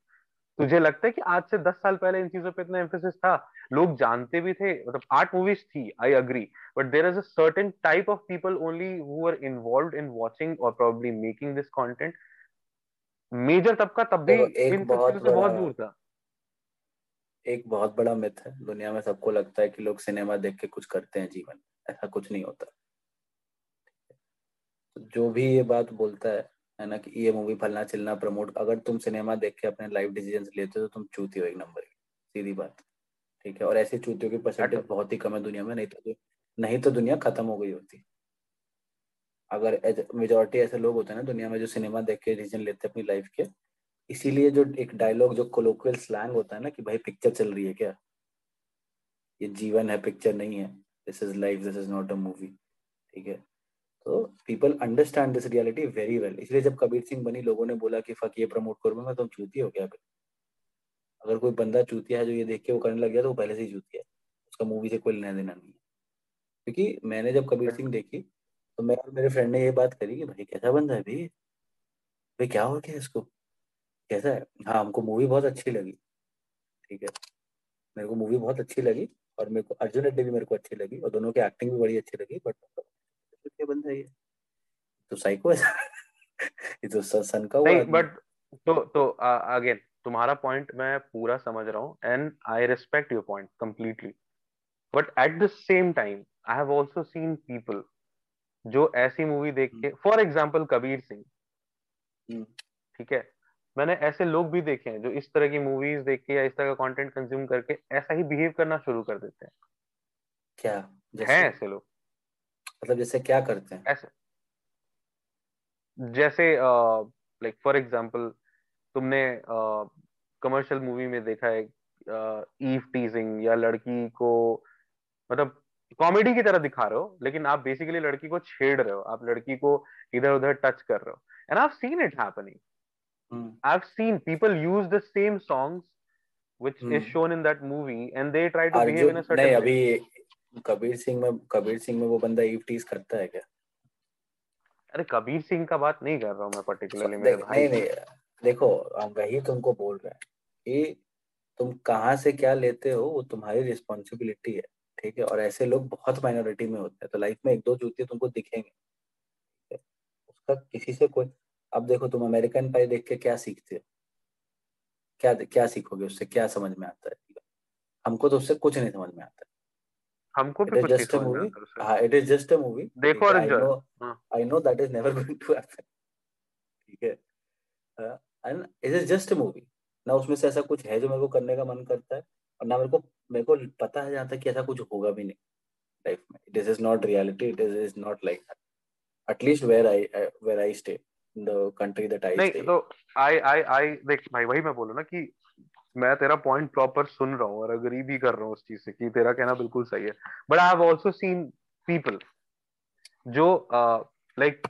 तुझे लगता है कि आज से दस साल पहले इन चीज़ों पे इतना एम्फोसिस था? लोग जानते भी थे मतलब आर्ट मूवीज़ थी I agree but there is a certain type of people only who are involved in watching और probably making this content major तबका तब भी इन बहुत, बहुत दूर था। एक बहुत बड़ा मिथ है। दुनिया में सबको लगता है कि लोग सिनेमा देख के कुछ करते हैं जीवन। ऐसा कुछ नहीं होता। जो भी ये बात बोलता है है ना कि ये मूवी फलना चिलना प्रमोट अगर तुम सिनेमा देख के अपने लाइफ डिसीज़न लेते हो तो तुम चूती हो एक नंबर की सीधी बात। ठीक है? और ऐसे चूतियों की परसेंटेज बहुत ही कम है दुनिया में नहीं तो नहीं तो दुनिया खत्म हो गई होती। अगर मेजोरिटी ऐसे लोग होते हैं ना दुनिया में जो सिनेमा देख के डिसीज़न लेते हैं अपनी लाइफ के इसीलिए जो एक डायलॉग जो कोलोक्वियल स्लैंग होता है ना कि भाई पिक्चर चल रही है क्या? ये जीवन है पिक्चर नहीं है। This is life this is not a movie ठीक है? तो people understand this reality very well इसलिए जब कबीर सिंह बनी, लोगों ने बोला कि, फक, ये प्रमोट करूँ। मैं तुम चूती हो क्या अगर कोई बंदा चूतिया है, जो ये देख के वो करने लग गया तो वो पहले से ही चूतिया है। उसका मूवी से कोई लेना देना नहीं है। क्योंकि मैंने जब कबीर सिंह देखी तो मैं और मेरे फ्रेंड ने ये बात करी कि, भाई, कैसा बंदा है भाई? भाई, क्या हो गया इसको? कैसा है? हाँ हमको मूवी बहुत अच्छी लगी। ठीक है। मेरे को मूवी बहुत अच्छी लगी और मेरे को, अर्जुन रेड्डी भी मेरे को अच्छी लगी और दोनों की एक्टिंग भी बड़ी अच्छी लगी बट क्या बंदा ये तो साइको है। ये तो सन का नहीं बट तो तो अगेन तुम्हारा पॉइंट मैं पूरा समझ रहा हूँ and I respect your point completely but at the same time I have also seen people जो ऐसी मूवी देख के फॉर एग्जांपल कबीर सिंह। ठीक है? मैंने ऐसे लोग भी देखे हैं जो इस तरह की मूवीज़ देख के या इस तरह का कंटेंट कंज्यूम करके ऐसा ही बिहेव करना शुरू कर देते हैं। क्या? है ऐसे लोग। मतलब जैसे क्या करते हैं? ऐसे। जैसे लाइक फॉर एग्जांपल तुमने कमर्शियल uh, मूवी में देखा है ईव uh, टीजिंग या लड़की को मतलब कॉमेडी की तरह दिखा रहे हो लेकिन आप बेसिकली लड़की को छेड़ रहे हो आप लड़की को इधर उधर टच कर रहे हो। And I seen it happening I have seen people use the same songs which hmm. is shown in that movie and they try to Arjun, behave in a certain नहीं अभी कबीर सिंह में कबीर सिंह में वो बंदा ईव टीज करता है क्या? अरे कबीर सिंह का बात नहीं कर रहा हूँ मैं पर्टिकुलरली मेरे भाई नहीं नहीं देखो हम वही तुमको बोल रहे हैं कि तुम कहाँ से क्या लेते हो वो तुम्हारी रिस्पॉन्सिबिलिटी है ठीक है? और ऐसे लोग बहुत माइनॉरिटी में होते हैं तो लाइफ में एक दो जूते तुमको दिखेंगे उसका किसी से कोई अब देखो तुम अमेरिकन पाई देख के क्या सीखते हो? क्या क्या सीखोगे उससे? क्या समझ में आता है? हमको तो उससे कुछ नहीं समझ में आता हमको भी कुछ नहीं समझ में आता हाँ it is just a movie देखो और enjoy I know that is never going to happen ठीक है। And it is just a movie ना उसमें से ऐसा कुछ है जो मेरे को करने का मन करता है और ना मेरे को मेरे को पता है जहाँ तक कि ऐसा कुछ होगा भी नहीं लाइफ में। It is not reality it is is not like at least where I where I stay the country that I नहीं तो आई आई आई देख भाई वही मैं बोलूँ ना कि मैं तेरा पॉइंट प्रॉपर सुन रहा हूँ और अग्री भी कर रहा हूँ उस चीज़ से कि तेरा कहना बिल्कुल सही है। But I have also seen people जो लाइक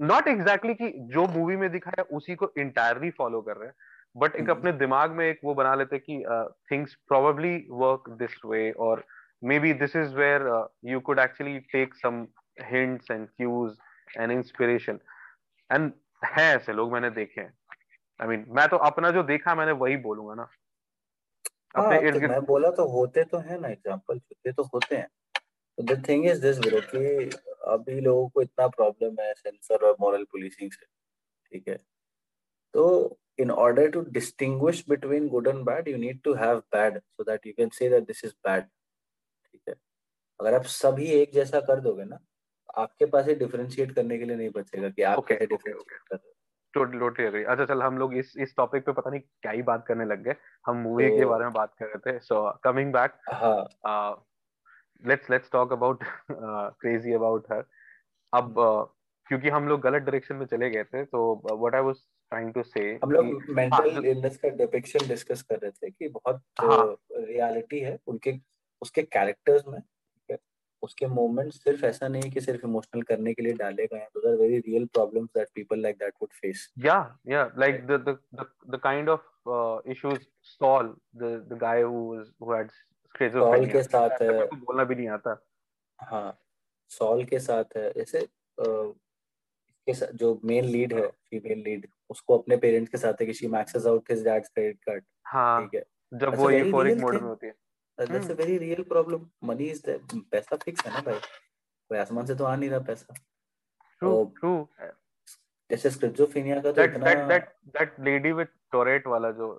नॉट एग्जैक्टली कि जो मूवी में दिखा है उसी को इंटायरली फॉलो कर रहे हैं। बट एक हम्म। अपने दिमाग में एक वो बना लेते कि things probably work this way और maybe this is where you could actually take some hints and cues and inspiration and है ऐसे लोग मैंने देखे हैं। आई I मीन mean, मैं तो अपना जो देखा मैंने वही बोलूँगा ना। अपने हाँ, तो मैं बोला तो होते तो है ना एग्जांपल होते तो होते हैं। तो the thing is this bro कि अभी लोगों को इतना प्रॉब्लम है सेंसर और मॉरल पुलिसिंग से ठीक है? तो in order to distinguish between good and bad you need to have bad so that you can say that this is bad ठीक है? अगर आप सभी एक जैसा कर दोगे ना आपके पास ही डिफरेंशिएट करने के लिए नहीं बचेगा कि आप okay, कैसे डिफरेंशिएट okay. कर रहे हो। टोटली एग्री अच्छा चल हम लोग इस इस टॉपिक पे पता नहीं क्या ही बात करने लग गए। हम मूवी तो, के बारे में बात कर रहे थे। So coming back let's let's talk about crazy about her अब uh, क्योंकि हम लोग गलत डायरेक्शन में चले गए थे तो what I was trying to say हम लोग मेंटल इलनेस का डिपिक्शन डिस्कस कर रहे थे कि बहुत रियलिटी हाँ. है। उनके उसके कैरेक्टर्स में उसके मोमेंट्स सिर्फ़ ऐसा नहीं कि सिर्फ़ इमोशनल करने के लिए डाले गए हैं। Those are very real problems that people like that would face या या like the the the kind of issues Saul the the guy who was who had schizophrenia के साथ है बोलना भी नहीं आता। हाँ सॉल के साथ है जैसे के साथ जो मेन लीड है फीमेल लीड उसको अपने पेरेंट्स के साथ है कि she maxes out his dad's credit card हाँ ठीक है। जब वो यूफोरिक मोड में होती है। That's a very real problem money is पैसा फिक्स है ना भाई कोई आसमान से तो आ नहीं रहा पैसा। ट्रू ट्रू जैसे स्किज़ोफ्रेनिया का तो इतना that that that lady with Tourette वाला जो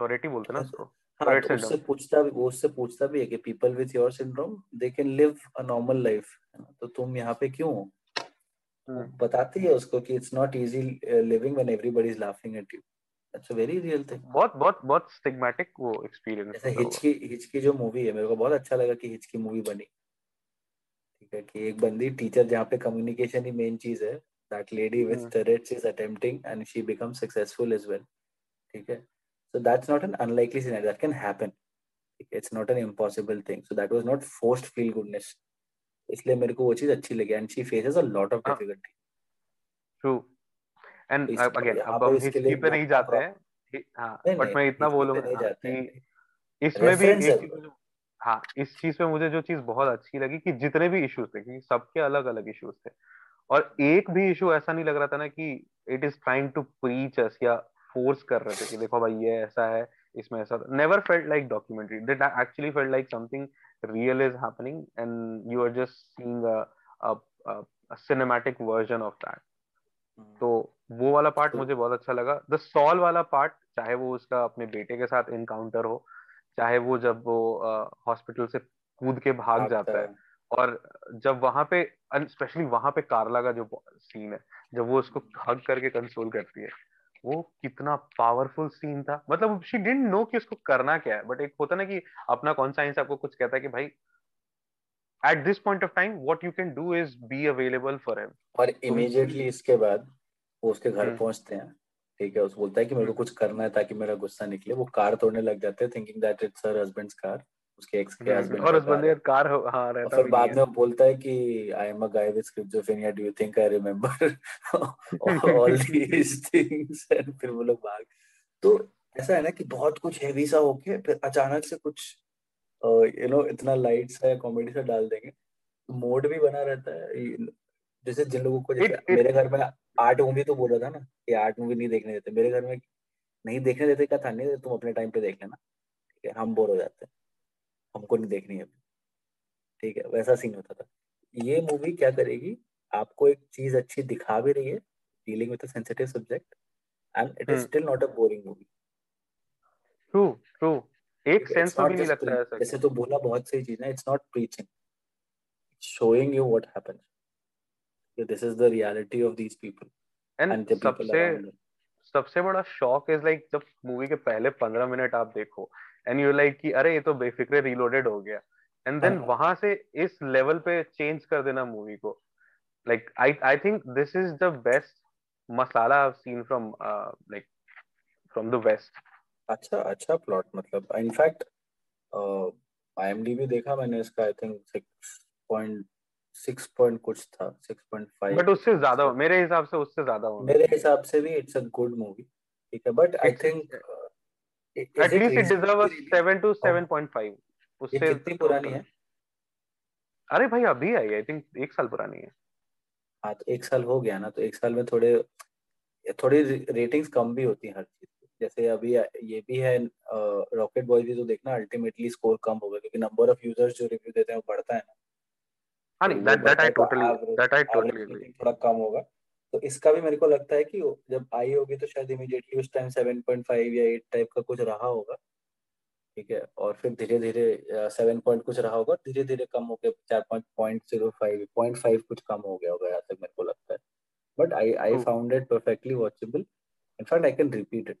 टोरेट ही बोलते ना उसको? हाँ, तो उससे पूछता भी उससे पूछता भी है कि people with your syndrome they can live a normal life तो तुम यहाँ पे क्यों? हो हम्म। बताती है उसको कि it's not easy living when everybody is laughing at you that's a very real thing बहुत बहुत बहुत स्टिग्मेटिक वो एक्सपीरियंस जैसे जो मूवी है मेरे को बहुत अच्छा लगा कि मूवी बनी। ठीक है कि एक बंदी टीचर जहाँ पे कम्युनिकेशन ही मेन चीज़ है that lady with Tourette's is attempting and she become successful as well ठीक है so that's not an unlikely scenario that can happen it's not an impossible thing so that was not forced feel goodness इसलिए मेरे को वो चीज़ अच्छी लगी and she faces a lot of difficulty true and again अब हम history पे नहीं जाते हैं। हाँ बट मैं इतना बोलूँगा कि इसमें भी एक हाँ। इस चीज़ पे मुझे जो चीज़ बहुत अच्छी लगी कि जितने भी इश्यूज़ थे क्योंकि सबके अलग अलग इश्यूज़ थे। और एक भी इशू ऐसा नहीं लग रहा था ना कि it is trying to preach us या फोर्स कर रहे थे कि देखो भाई ये ऐसा है इसमें ऐसा never felt like documentary it actually felt like something real is happening and you are just seeing a, a, a, a cinematic version of that? Hmm. तो वो वाला पार्ट तो, मुझे बहुत अच्छा लगा। द सॉल वाला पार्ट चाहे वो उसका अपने बेटे के साथ इनकाउंटर हो चाहे वो जब वो हॉस्पिटल से कूद के भाग जाता है और जब वहाँ पे स्पेशली वहाँ पे कार्ला का जो सीन है जब वो उसको हग करके कंसोल करती है वो कितना पावरफुल सीन था। मतलब शी डिडंट नो कि उसको करना क्या है बट एक होता ना कि अपना कॉन्साइंस आपको कुछ कहता है कि भाई at this point of time what you can do is be available for him और immediately इसके बाद वो उसके घर पहुँचते हैं। ठीक है उस बोलता है कि मेरे को कुछ करना है ताकि मेरा गुस्सा निकले। वो कार तोड़ने लग जाते हैं thinking that it's her husband's car उसके एक्स के हस्बैंड और उस बंदे का कार हाँ रहता फिर बाद में बोलता है कि I am a guy with schizophrenia do you think I remember all these things and फिर वो लोग भाग। तो ऐसा है ना कि बहुत कुछ हेवी सा होके फिर अचानक से कुछ यू नो इतना लाइट सा कॉमेडी सा डाल देंगे। मोड भी बना रहता है। जैसे जिन लोगों को जैसे मेरे घर में आर्ट मूवी तो बोल रहा था ना कि आर्ट मूवी नहीं देखने देते। मेरे घर में नहीं देखने देते क्या था नहीं तुम अपने टाइम पे देख लेना। ठीक है हम बोर हो जाते हैं। हमको नहीं देखनी है। ठीक है वैसा सीन होता था। ये मूवी क्या करेगी? आपको एक चीज़ अच्छी दिखा भी रही है dealing with sensitive subject and it is still not a boring movie true true एक सेंस में भी नहीं लगता है जैसे तो बोला बहुत सही चीज़ है it's not preaching showing you what happens this is the reality of these people and, and the people around them. सबसे बड़ा शॉक इज़ लाइक जब मूवी के पहले पंद्रह मिनट आप देखो एंड यू लाइक कि अरे ये तो बेफिक्रे रीलोडेड हो गया। एंड देन वहाँ से इस लेवल पे चेंज कर देना मूवी को। Like I I think this is the best masala I seen from like from the west अच्छा अच्छा प्लॉट मतलब। इनफैक्ट आईएमडीबी देखा मैंने इसका I think six point six point कुछ था सिक्स पॉइंट फाइव बट उससे ज़्यादा मेरे हिसाब से उससे ज़्यादा होगा मेरे हिसाब से भी इट्स अ गुड मूवी ठीक है? But I think at least it deserve 7 to 7.5 उससे कितनी पुरानी है? अरे भाई अभी आई आई थिंक एक साल पुरानी है। हाँ तो एक साल हो गया ना तो एक साल में थोड़े थोड़ी रेटिंग्स कम भी होती हैं हर चीज़ जैसे अभी ये भी है रॉकेट बॉय भी तो देखना अल्टीमेटली स्कोर कम होगा क्योंकि नंबर ऑफ़ यूज़र्स जो रिव्यू देते हैं वो बढ़ता है ना। हाँ नहीं that that I totally that I totally agree थोड़ा कम होगा। तो इसका भी मेरे को लगता है कि जब आई होगी तो शायद इमीडिएटली उस टाइम 7.5 या 8 टाइप का कुछ रहा होगा। ठीक है? और फिर धीरे धीरे सेवन पॉइंट कुछ रहा होगा धीरे धीरे कम हो गया चार point point zero five point five कुछ कम हो गया होगा यहाँ तक मेरे को लगता है। But I I found it perfectly watchable in fact I can repeat it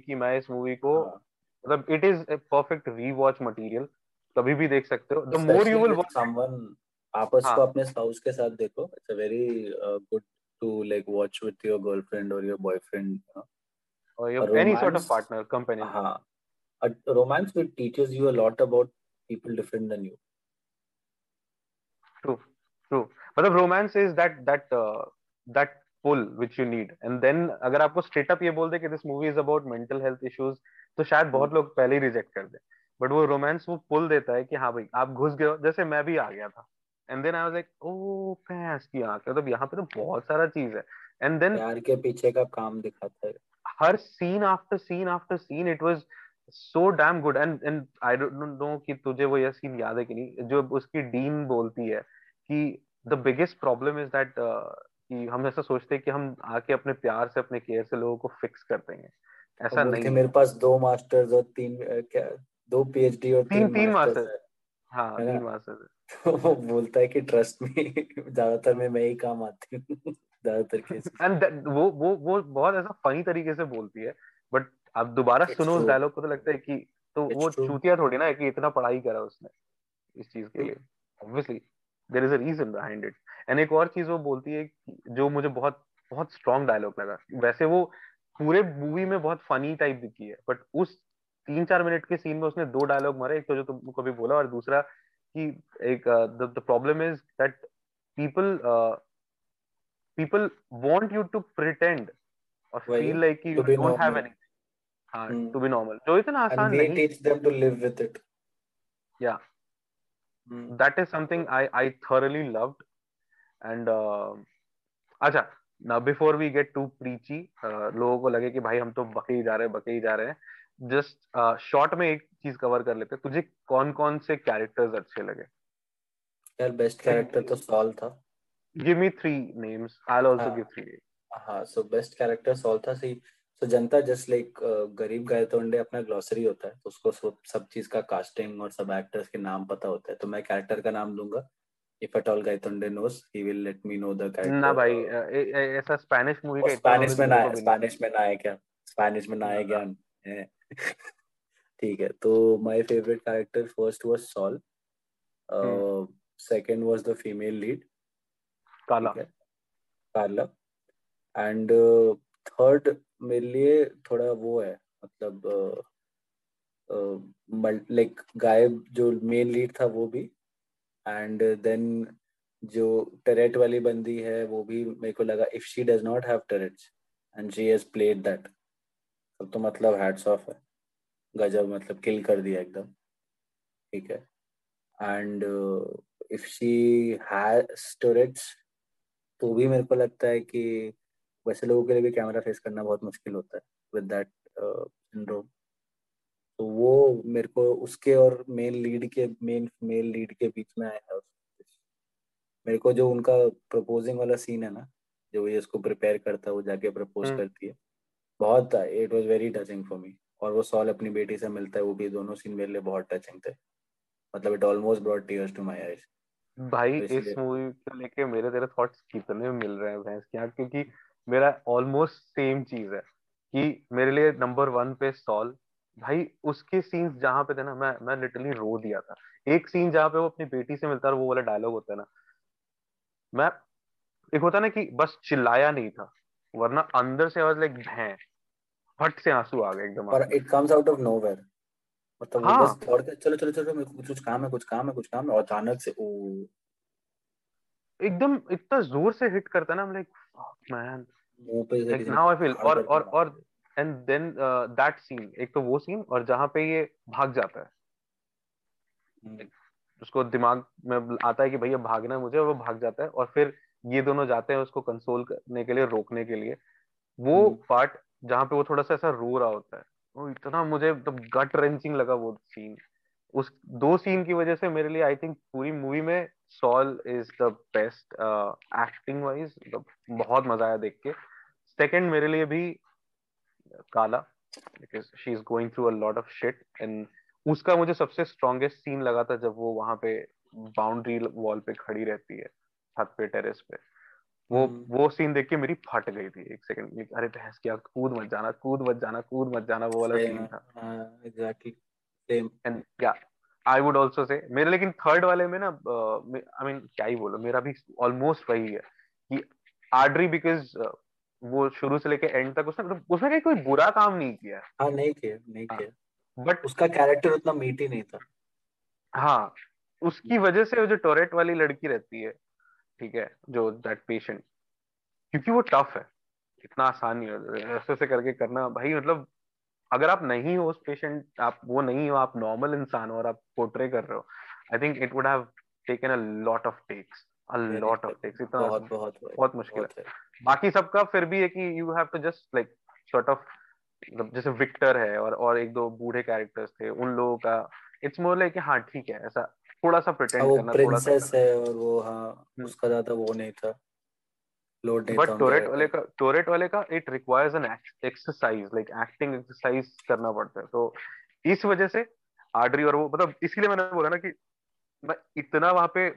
कि मैं इस मूवी को मतलब it is perfect rewatch material कभी भी देख सकते हो। मोर यू विल आपस हाँ. को अपने स्पाउस के साथ देखो it's a very good to like watch with your girlfriend और योर बॉयफ्रेंड और your any sort of partner company हाँ। A romance will teaches you a lot about people different than you true true मतलब romance is that that that pull which you need and then अगर आपको straight up ये बोल दे कि this movie is about mental health issues तो शायद बहुत लोग पहले ही रिजेक्ट कर दें। बट वो रोमांस वो पुल देता है कि हाँ भाई आप घुस गए हो। जैसे मैं भी आ गया था। And then I was like oh भैंस की आँख। तो यहाँ पे तो बहुत सारा चीज़ है। एंड देन प्यार के पीछे का काम दिखाता है। हर scene after scene after scene it was so damn good and and I don't know कि तुझे वो ये सीन याद है कि नहीं। जो उसकी डीन बोलती है कि the biggest problem is that कि हम ऐसा सोचते हैं कि हम आके अपने प्यार से अपने केयर से लोगों को फिक्स कर देंगे। ऐसा नहीं मेरे पास दो मास्टर्स और तीन क्या दो पीएचडी और तीन तीन मास्टर हाँ तीन मास्टर वो बोलता है कि ट्रस्ट में ज़्यादातर में मैं ही काम आती हूँ ज़्यादातर केस एंड वो वो वो बहुत ऐसा फनी तरीके से बोलती है बट आप दोबारा सुनो उस डायलॉग को तो लगता है कि तो It's वो चूतिया थोड़ी ना है कि इतना पढ़ाई करा उसने इस चीज़ के लिए। Obviously there is a reason behind it and एक और चीज़ वो बोलती है जो मुझे बहुत बहुत स्ट्रॉन्ग डायलॉग लगा। वैसे वो पूरे मूवी में बहुत फनी टाइप दिखी है बट उस तीन चार मिनट के सीन में उसने दो डायलॉग मारे एक तो जो तुमको कभी बोला और दूसरा कि एक the problem is that people people want you to pretend और feel like you don't have any हाँ टू बी नॉर्मल जो इतना आसान नहीं। Teach them to live with it या that is something I I thoroughly loved and अच्छा now before we get to preachy लोगों को लगे कि भाई हम तो बके ही जा रहे हैं बके ही जा रहे हैं। जस्ट शॉर्ट uh, में एक चीज़ कवर कर लेते तुझे कौन कौन से कैरेक्टर्स अच्छे लगे? यार बेस्ट कैरेक्टर तो सॉल था। Give me three names I will also give three हाँ सो बेस्ट कैरेक्टर सॉल था सही सो जनता जस्ट लाइक गरीब गाय तोंडे अपना ग्लोसरी होता है तो उसको सब सब चीज़ का कास्टिंग और सब एक्टर्स के नाम पता होता है तो मैं कैरेक्टर का नाम दूँगा if at all Gaitonde knows he will let me know the character ना भाई ऐसा स्पेनिश मूवी का स्पेनिश में ना स्पेनिश में ना है क्या? स्पेनिश में ना है क्या ठीक है तो my favourite character first was Saul second was the female lead Carla Carla and third मेरे लिए थोड़ा वो है मतलब लाइक गायब जो मेन लीड था वो भी एंड देन जो टेरेट वाली बंदी है वो भी मेरे को लगा if she does not have Tourette's and she has played that तब तो मतलब हैट्स ऑफ़ है। गजब मतलब किल कर दिया एकदम। ठीक है? And if she has Tourette's तो भी मेरे को लगता है कि वैसे लोगों के लिए भी कैमरा फेस करना बहुत मुश्किल होता है विद दैट सिंड्रोम तो वो मेरे को उसके और मेन लीड के मेन मेल लीड के बीच में आया है मेरे को जो उनका प्रपोजिंग वाला सीन है ना जो ये इसको प्रिपेयर करता है वो जाके प्रपोज हम्म। करती है। बहुत था। It was very touching for me और वो सॉल अपनी बेटी से मिलता है वो भी दोनों सीन मेरे लिए बहुत टचिंग थे। मतलब it almost brought tears to my eyes भाई तो इस मूवी को लेके मेरे तेरे थॉट्स कितने मिल रहे हैं भैंस क्या क्योंकि मेरा ऑलमोस्ट सेम चीज़ है कि मेरे लिए नंबर वन पे सॉल भाई उसके सीन्स जहाँ पे थे ना मैं मैं लिटरली रो दिया था। एक सीन जहाँ पे वो अपनी बेटी से मिलता है वो वाला डायलॉग होता है ना। मैं एक होता ना कि बस चिल्लाया नहीं था वरना अंदर से आवाज़ लाइक भैं। फट से आँसू आ गए एकदम और it comes out of nowhere मतलब हाँ. बस दौड़ के चलो चलो चलो मेरे को कुछ काम है कुछ काम है कुछ काम है और अचानक से ओ एकदम इतना ज़ोर से हिट करता है ना लाइक फक मैन मुँह पे लाइक नाउ आई फील और और और एंड देन दैट सीन एक तो वो सीन और जहाँ पे ये भाग जाता है हम्म। उसको दिमाग में आता है कि भैया भागना है मुझे और वो भाग जाता है और फिर ये दोनों जाते हैं उसको कंसोल करने के लिए रोकने के लिए वो पार्ट हम्म। जहाँ पे वो थोड़ा सा ऐसा रो रहा होता है। वो इतना मुझे मतलब गट रेंचिंग लगा वो सीन उस दो सीन की वजह से मेरे लिए आई थिंक पूरी मूवी में Saul is the best acting wise बहुत मज़ा आया देख के। सेकंड मेरे लिए भी Carla because she is going through a lot of shit and उसका मुझे सबसे स्ट्रॉन्गेस्ट सीन लगा था जब वो वहाँ पे बाउंड्री वॉल पे खड़ी रहती है, छत पे टेरेस पे। वो हम्म। वो सीन देख के मेरी फट गई थी एक सेकंड अरे बहस क्या कूद मत जाना कूद मत जाना कूद मत जाना वो वाला सीन था। एग्जैक्टली सेम एंड या आई वुड आल्सो से मेरे लेकिन थर्ड वाले में ना आई मीन क्या ही बोलो मेरा भी ऑलमोस्ट वही है कि आड्री बिकॉज़ वो शुरू से लेके एंड तक उसने मतलब उसने कोई बुरा काम नहीं किया। हाँ नहीं किया नहीं हाँ। किया। बट उसका कैरेक्टर उतना मीठी नहीं था। हाँ उसकी वजह से जो टोरेट वाली लड़की रहती है ठीक है जो दैट पेशेंट क्योंकि वो टफ है। इतना आसान नहीं है ऐसे ऐसे करके करना। भाई मतलब अगर आप नहीं हो उस पेशेंट आप वो नहीं हो आप नॉर्मल इंसान हो और आप पोर्ट्रे कर रहे हो I think it would have taken a lot of takes a lot of takes इतना बहुत बहुत बहुत मुश्किल है। बाकी सबका फिर भी है कि you have to just like sort of मतलब जैसे विक्टर है और और एक दो बूढ़े कैरेक्टर्स थे उन लोगों का इट्स मोर लाइक हाँ ठीक है ऐसा थोड़ा सा प्रिटेंड करना थोड़ा सा है और वो हाँ हम्म। उसका ज़्यादा वो नहीं था। लोड नहीं बट टोरेट वाले का टोरेट वाले का it requires an exercise like acting exercise करना पड़ता है। तो इस वजह से आर्डरी और वो मतलब इसलिए मैंने बोला ना कि मैं इतना वहाँ पे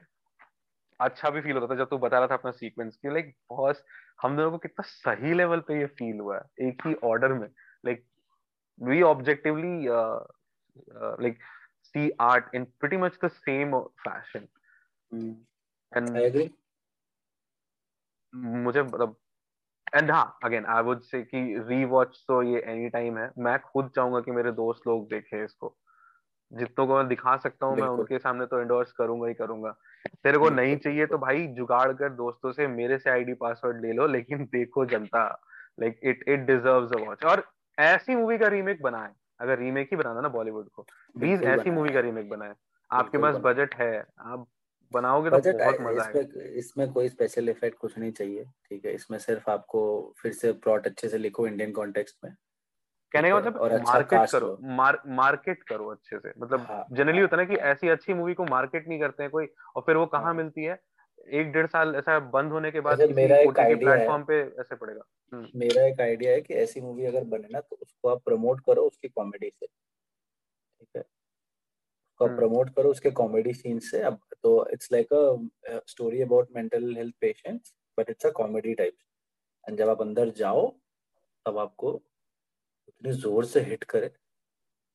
अच्छा भी फील होता था जब तू बता रहा था अपना सीक्वेंस की लाइक बहुत हम दोनों को कितना सही लेवल पे ये फील हुआ है एक ही ऑर्डर में। Like uh, uh, like see art in pretty much the same fashion. Mm. and I agree. मुझे मतलब एंड हाँ अगेन आई वुड से कि रीवॉच तो ये एनी टाइम है। मैं खुद चाहूँगा कि मेरे दोस्त लोग देखें इसको। जितनों को मैं दिखा सकता हूँ मैं उनके सामने तो एंडोर्स करूँगा ही करूँगा। तेरे को नहीं चाहिए तो भाई जुगाड़ कर दोस्तों से मेरे से आईडी पासवर्ड ले लो लेकिन देखो जनता। Like it it deserves a watch और ऐसी मूवी का रीमेक बनाए। अगर रीमेक ही बनाना ना बॉलीवुड को। प्लीज़ ऐसी मूवी का रीमेक बनाए। आपके पास बजट है आप बनाओगे तो बहुत मज़ा आएगा। इसमें कोई स्पेशल इफ़ेक्ट कुछ नहीं चाहिए ठीक है? इसमें सिर्फ़ आपको फिर से प्लॉट अच्छे से लिखो इंडियन कॉन्टेक्स्ट में। कहने का मतलब अच्छा मार्केट करो मार, मार्केट करो अच्छे से। मतलब जनरली हाँ, होता है ना कि ऐसी अच्छी मूवी को मार्केट नहीं करते हैं कोई और फिर वो कहाँ हाँ। मिलती है? एक डेढ़ साल ऐसा बंद होने के बाद मेरा एक आइडिया प्लेटफॉर्म पे ऐसे पड़ेगा। हम्म। मेरा एक आइडिया है कि ऐसी मूवी अगर बने ना तो उसको आप प्रमोट करो उसकी कॉमेडी से। ठीक है? उसको प्रमोट हम्म। करो उसके कॉमेडी सीन से। अब तो it's like a story about mental health patients but it's a comedy type and जब आप अंदर जाओ तब आपको इतने ज़ोर से हिट करे।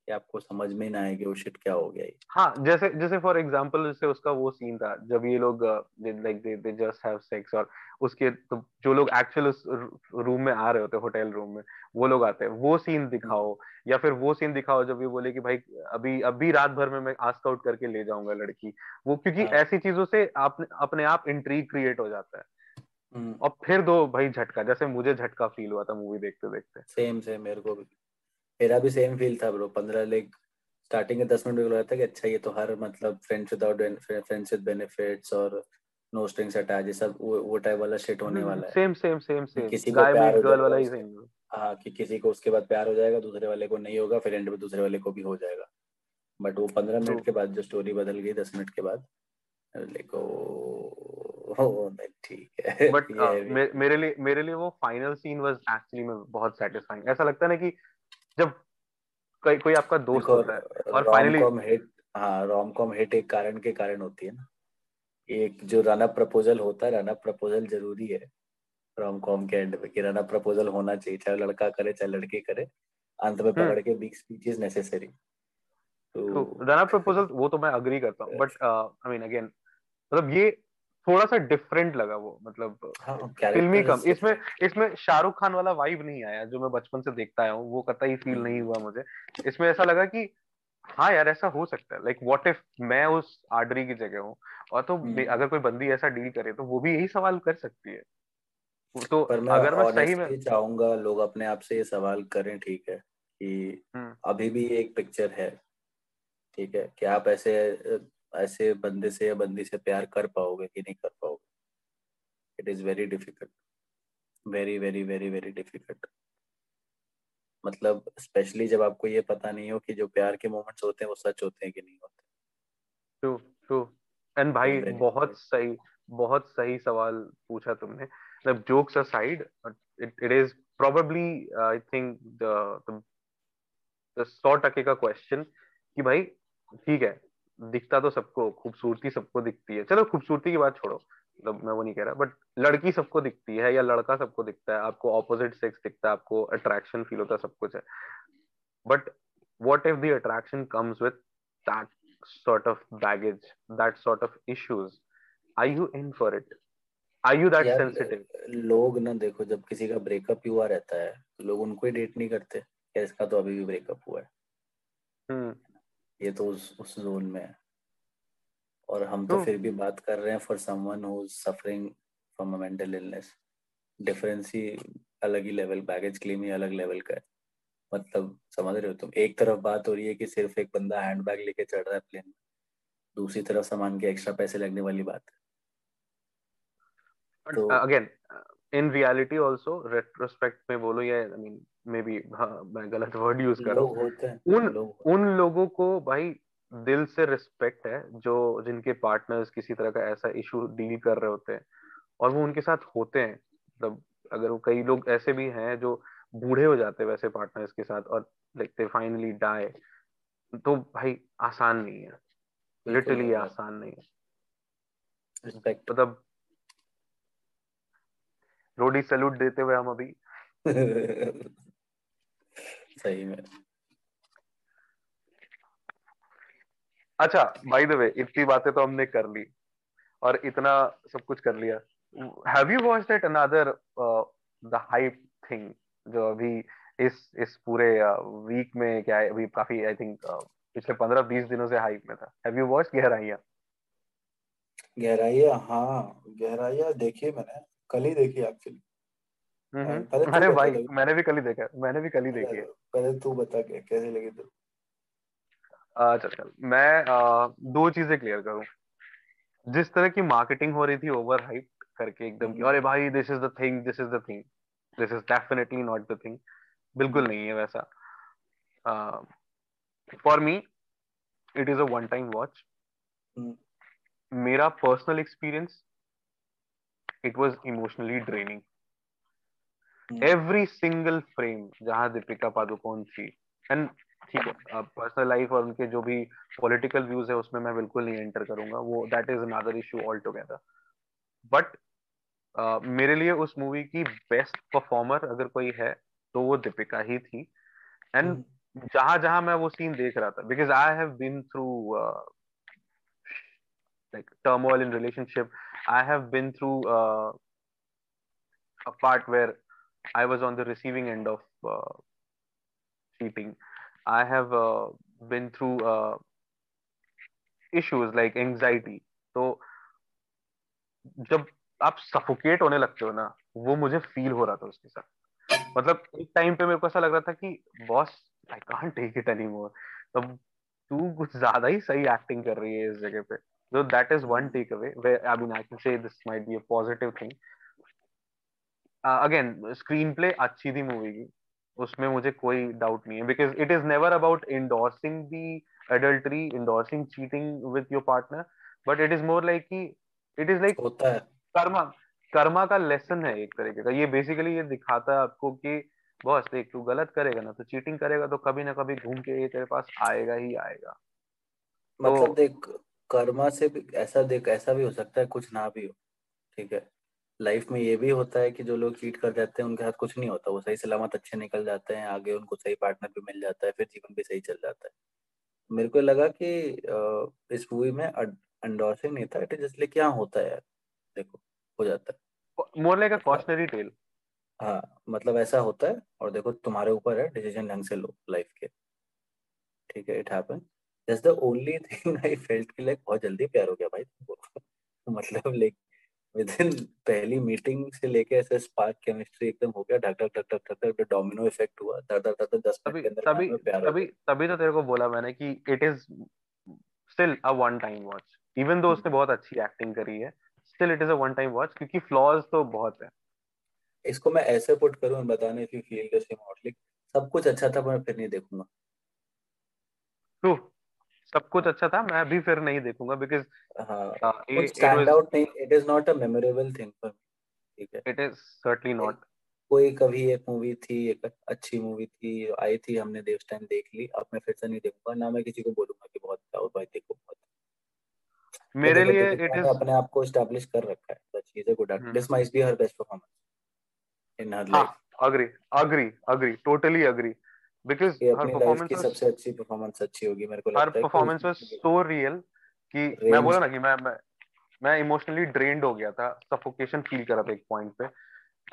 कि आपको समझ में ना आए कि वो शिट क्या हो गया हाँ जैसे जैसे फॉर एग्जांपल जैसे उसका वो सीन था जब ये लोग like they they just have sex और उसके तो जो लोग एक्चुअल उस रूम में आ रहे होते होटल रूम में वो लोग आते हैं वो सीन दिखाओ या फिर वो सीन दिखाओ जब ये बोले कि भाई अभी अभी रात भर में मैं आस्क आउट करके ले जाऊँगा लड़की वो क्योंकि हाँ. ऐसी चीज़ों से आप अपने आप इंट्रीग क्रिएट हो जाता है। हम्म। और फिर दो भाई झटका जैसे मुझे झटका फील हुआ था मूवी देखते देखते सेम सेम मेरे को भी। मेरा भी सेम फील था ब्रो पंद्रह लेग स्टार्टिंग के दस मिनट में लगा था कि अच्छा ये तो हर मतलब friends without friends with benefits और नो स्ट्रिंग्स अटैच ये सब वो वो टाइप वाला शिट होने वाला है। सेम सेम सेम सेम किसी को प्यार गर्ल वाला ही सेम हाँ कि किसी को उसके बाद प्यार हो जाएगा दूसरे वाले को नहीं होगा फिर एंड में दूसरे वाले को भी हो जाएगा। बट वो पंद्रह मिनट के बाद जो स्टोरी बदल गई दस मिनट के बाद देखो ठीक है। बट uh, मेरे लिए मेरे लिए वो फाइनल सीन वाज एक्चुअली में बहुत सेटिस्फाइंग ऐसा लगता है ना कि जब कोई कोई आपका दोस्त होता है और फाइनली हिट हाँ रोम कॉम हिट एक कारण के कारण होती है ना। एक जो रन अप प्रपोजल होता है रन अप प्रपोजल ज़रूरी है रोम कॉम के एंड में कि रन अप प्रपोजल होना चाहिए चाहे लड़का करे चाहे लड़की करे अंत में हम्म। पकड़ के बिग स्पीच इज़ नेसेसरी तो रन अप प्रपोजल वो तो मैं अग्री करता हूँ बट आई मीन अगेन मतलब ये थोड़ा सा डिफरेंट लगा वो मतलब हाँ, फिल्मी कम। इसमें इसमें शाहरुख खान वाला वाइब नहीं आया जो मैं बचपन से देखता आया हूँ वो कतई फील नहीं हुआ मुझे। इसमें ऐसा लगा कि हाँ यार ऐसा हो सकता है। लाइक व्हाट इफ़ मैं उस आर्डरी की जगह हूँ? और तो हम्म। अगर कोई बंदी ऐसा डील करे तो वो भी यही सवाल कर सकती है। तो मैं अगर मैं सही में चाहूँगा लोग अपने आप से ये सवाल करें ठीक है कि हम्म। अभी भी एक पिक्चर है ठीक है कि आप ऐसे ऐसे बंदे से या बंदी से प्यार कर पाओगे कि नहीं कर पाओगे? It is very difficult very very very very difficult मतलब स्पेशली जब आपको ये पता नहीं हो कि जो प्यार के मोमेंट्स होते हैं वो सच होते हैं कि नहीं होते ट्रू ट्रू एंड भाई बहुत सही बहुत सही सवाल पूछा तुमने। मतलब jokes aside it it is probably I think the the सौ टके का क्वेश्चन कि भाई ठीक है दिखता तो सबको खूबसूरती सबको दिखती है। चलो खूबसूरती की बात छोड़ो मतलब मैं वो नहीं कह रहा बट लड़की सबको दिखती है या लड़का सबको दिखता है आपको ऑपोजिट सेक्स दिखता है आपको अट्रैक्शन फील होता है सब कुछ है। But what if the attraction comes with that sort of baggage that sort of issues? Are you in for it? Are you that sensitive? लोग ना देखो जब किसी का ब्रेकअप हुआ रहता है तो लोग उनको ही डेट नहीं करते इसका तो अभी भी ब्रेकअप हुआ है। हम्म। ये तो उस उस जोन में है। और हम तो, तो फिर भी बात कर रहे हैं for someone who is suffering from a mental illness difference ही अलग ही लेवल बैगेज क्लेम ही अलग लेवल का है। मतलब समझ रहे हो तुम? एक तरफ़ बात हो रही है कि सिर्फ़ एक बंदा हैंड बैग लेके चढ़ रहा है प्लेन में। दूसरी तरफ़ सामान के एक्स्ट्रा पैसे लगने वाली बात है। Again in reality also retrospect में बोलो या आई मीन मे बी हाँ मैं गलत वर्ड यूज़ कर रहा हूँ। उन उन लोगों को भाई दिल से रिस्पेक्ट है जो जिनके पार्टनर्स किसी तरह का ऐसा इशू डील कर रहे होते हैं और वो उनके साथ होते हैं। मतलब अगर वो कई लोग ऐसे भी हैं जो बूढ़े हो जाते हैं वैसे पार्टनर्स के साथ और लाइक दे फाइनली डाई तो भाई आसान नहीं है। लिटरली आसान नहीं है। मतलब रोडी सैल्यूट देते हुए हम अभी सही में। अच्छा बाय द वे इतनी बातें तो हमने कर ली और इतना सब कुछ कर लिया। Have you watched that another the hype thing जो अभी इस इस पूरे वीक uh, में क्या है अभी काफ़ी आई थिंक uh, पिछले पंद्रह बीस दिनों से हाइप में था। Have you watched गहराइया? गहराइया हाँ गहराइया देखी मैंने कल ही देखी एक्चुअली हम्म, हम्म। अरे भाई मैंने भी कल ही देखा मैंने भी कल ही देखी है। पहले तू बता के कैसे लगी तू? अच्छा चल मैं आ, दो चीज़ें क्लियर करूँ। जिस तरह की मार्केटिंग हो रही थी ओवर हाइप करके एकदम की हम्म। अरे भाई this is the thing this is the thing this is definitely not the thing बिल्कुल नहीं है वैसा। For me it is a one time watch मेरा personal experience it was emotionally draining every single frame जहाँ दीपिका पादुकोण थी and ठीक है personal life और उनके जो भी पॉलिटिकल व्यूज़ है उसमें मैं बिल्कुल नहीं एंटर करूँगा वो that is another issue all together but मेरे लिए उस मूवी की बेस्ट परफॉर्मर अगर कोई है तो वो दीपिका ही थी. एंड जहाँ जहाँ मैं वो सीन देख रहा था because I have been through like turmoil in relationship. I have been through uh, a part where i was on the receiving end of uh, cheating i have uh, been through uh, issues like anxiety तो जब आप suffocate होने लगते हो ना वो मुझे feel हो रहा था उसके साथ मतलब एक टाइम पे मेरे को ऐसा लग रहा था कि boss I can't take it any more तब तू कुछ ज़्यादा ही सही एक्टिंग कर रही है इस जगह पे So that is one takeaway where I mean I can say this might be a positive thing. Uh, screenplay अच्छी थी मूवी की। उसमें मुझे कोई डाउट नहीं है। Because it is never about endorsing the adultery endorsing cheating with your partner but it is more like कि it is like होता है। कर्मा कर्मा का लेसन है एक तरीके का। ये बेसिकली ये दिखाता है आपको कि बॉस देख तू गलत करेगा ना तो चीटिंग करेगा तो कभी ना कभी घूम के ये तेरे पास आएगा ही आएगा। मतलब तो, देख कर्मा से भी ऐसा देख ऐसा भी हो सकता है कुछ ना भी हो। ठीक है? लाइफ में ये भी होता है कि जो लोग चीट कर जाते हैं उनके साथ कुछ नहीं होता। वो सही सलामत अच्छे निकल जाते हैं आगे उनको सही पार्टनर भी मिल जाता है फिर जीवन भी सही चल जाता है। मेरे को लगा कि इस मूवी में एंडोर्सिंग नहीं था इट इज़ इसलिए क्या होता है यार? देखो हो जाता है। More like a cautionary tale हाँ मतलब ऐसा होता है और देखो तुम्हारे ऊपर है डिसीज़न ढंग से लो लाइफ के। ठीक है it happen that's the only thing I felt कि लाइक बहुत जल्दी प्यार हो गया भाई मतलब लाइक विद इन पहली मीटिंग से लेके ऐसे स्पार्क केमिस्ट्री एकदम हो गया। ढक ढक ढक ढक ढक ढक डोमिनो इफ़ेक्ट हुआ। धर धर धर दस मिनट के अंदर तभी तभी तभी तो तेरे को बोला मैंने कि it is still a one time watch even though उसने बहुत अच्छी एक्टिंग करी है still it is a one time watch क्योंकि फ्लॉज तो बहुत है। इसको मैं ऐसे पुट करूँ बताने की फील द सेम सब कुछ अच्छा था पर फिर नहीं देखूँगा। ट्रू सब कुछ अच्छा था मैं भी फिर नहीं देखूँगा बिकॉज़ स्टैंड आउट नहीं it is not a memorable thing for me ठीक है। इट इज़ सर्टेनली नॉट कोई कभी एक मूवी थी एक अच्छी मूवी थी आई थी हमने देव टाइम देख ली अब मैं फिर से नहीं देखूँगा ना मैं किसी को बोलूँगा कि बहुत जाओ भाई देखो बहुत मेरे लिए इट इज़ अपने आप को एस्टैब्लिश कर रखा है द चीज़ है good at this might be her best performance in her life agree agree agree totally agree because her performance सबसे अच्छी परफॉर्मेंस अच्छी होगी मेरे को her performance was so real कि मैं बोला ना कि मैं मैं मैं इमोशनली ड्रेन्ड हो गया था सफोकेशन फील कर था एक पॉइंट पे।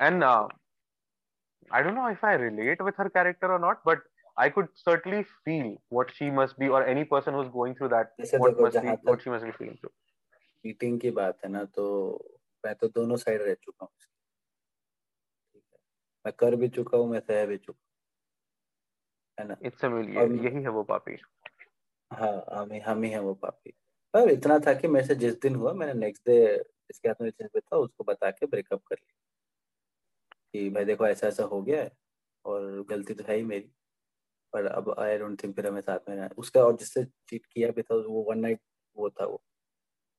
And I don't know if I relate with her character और not but I could certainly feel what she must be, or any person who's going through that, what must be, what she must be feeling through. Meeting की बात है ना तो मैं तो दोनों side रह चुका हूँ। मैं कर भी चुका हूँ मैं सह भी चुका है ना? इट्स यही है वो पापी। हाँ हम ही हम ही है वो पापी। पर इतना था कि मेरे से जिस दिन हुआ मैंने नेक्स्ट डे इसके हाथ में था उसको बता के ब्रेकअप कर लिया। कि भाई देखो ऐसा ऐसा हो गया है और गलती तो है ही मेरी। पर अब आई डोंट थिंक फिर हमें साथ में उसका और जिससे चीट किया भी था वो वन नाइट वो था वो।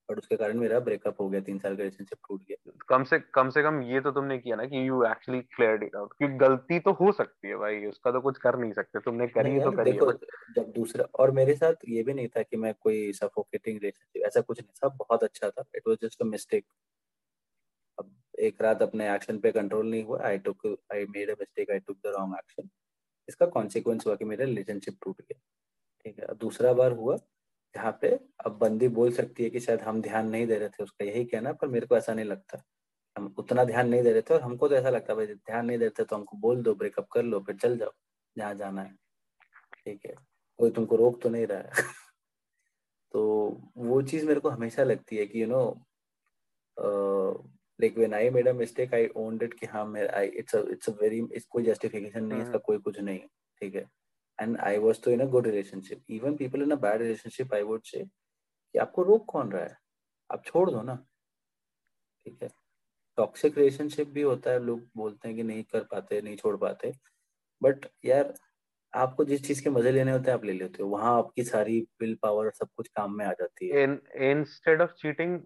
बट उसके कारण मेरा ब्रेकअप हो गया तीन साल का रिलेशनशिप टूट गया। कम से कम से कम ये तो तुमने किया ना कि you actually clear it out क्योंकि गलती तो हो सकती है भाई उसका तो कुछ कर नहीं सकते तुमने करी तो करी देखो जब दूसरा और मेरे साथ ये भी नहीं था कि मैं कोई सफोकेटिंग रिलेशनशिप ऐसा कुछ नहीं था बहुत अच्छा था it was just a mistake अब एक रात अपने एक्शन पे कंट्रोल नहीं हुआ I took I made a mistake I took the wrong action इसका कॉन्सिक्वेंस हुआ कि मेरा रिलेशनशिप टूट गया ठीक है। दूसरा बार हुआ जहाँ पे अब बंदी बोल सकती है कि शायद हम ध्यान नहीं दे रहे थे उसका यही कहना पर मेरे को ऐसा नहीं लगता। हम उतना ध्यान नहीं दे रहे थे और हमको तो ऐसा लगता भाई ध्यान नहीं देते तो हमको बोल दो ब्रेकअप कर लो फिर चल जाओ जहाँ जाना है। ठीक है कोई तुमको रोक तो नहीं रहा है। तो वो चीज़ मेरे को हमेशा लगती है कि you know like when I made a mistake I owned it कि हाँ मेरा I it's it's a very कोई जस्टिफिकेशन नहीं इसका हम्म। कोई कुछ नहीं ठीक है। एंड आई वॉज़ तो in a good relationship even people in a bad relationship I would say कि आपको रोक कौन रहा है? आप छोड़ दो ना। ठीक है? टॉक्सिक रिलेशनशिप भी होता है। लोग बोलते हैं कि नहीं कर पाते, नहीं छोड़ पाते। बट यार, आपको जिस चीज़ के मज़े लेने होते हैं, आप ले लेते हो। वहाँ आपकी सारी विल पावर सब कुछ काम में आ जाती है। Instead of cheating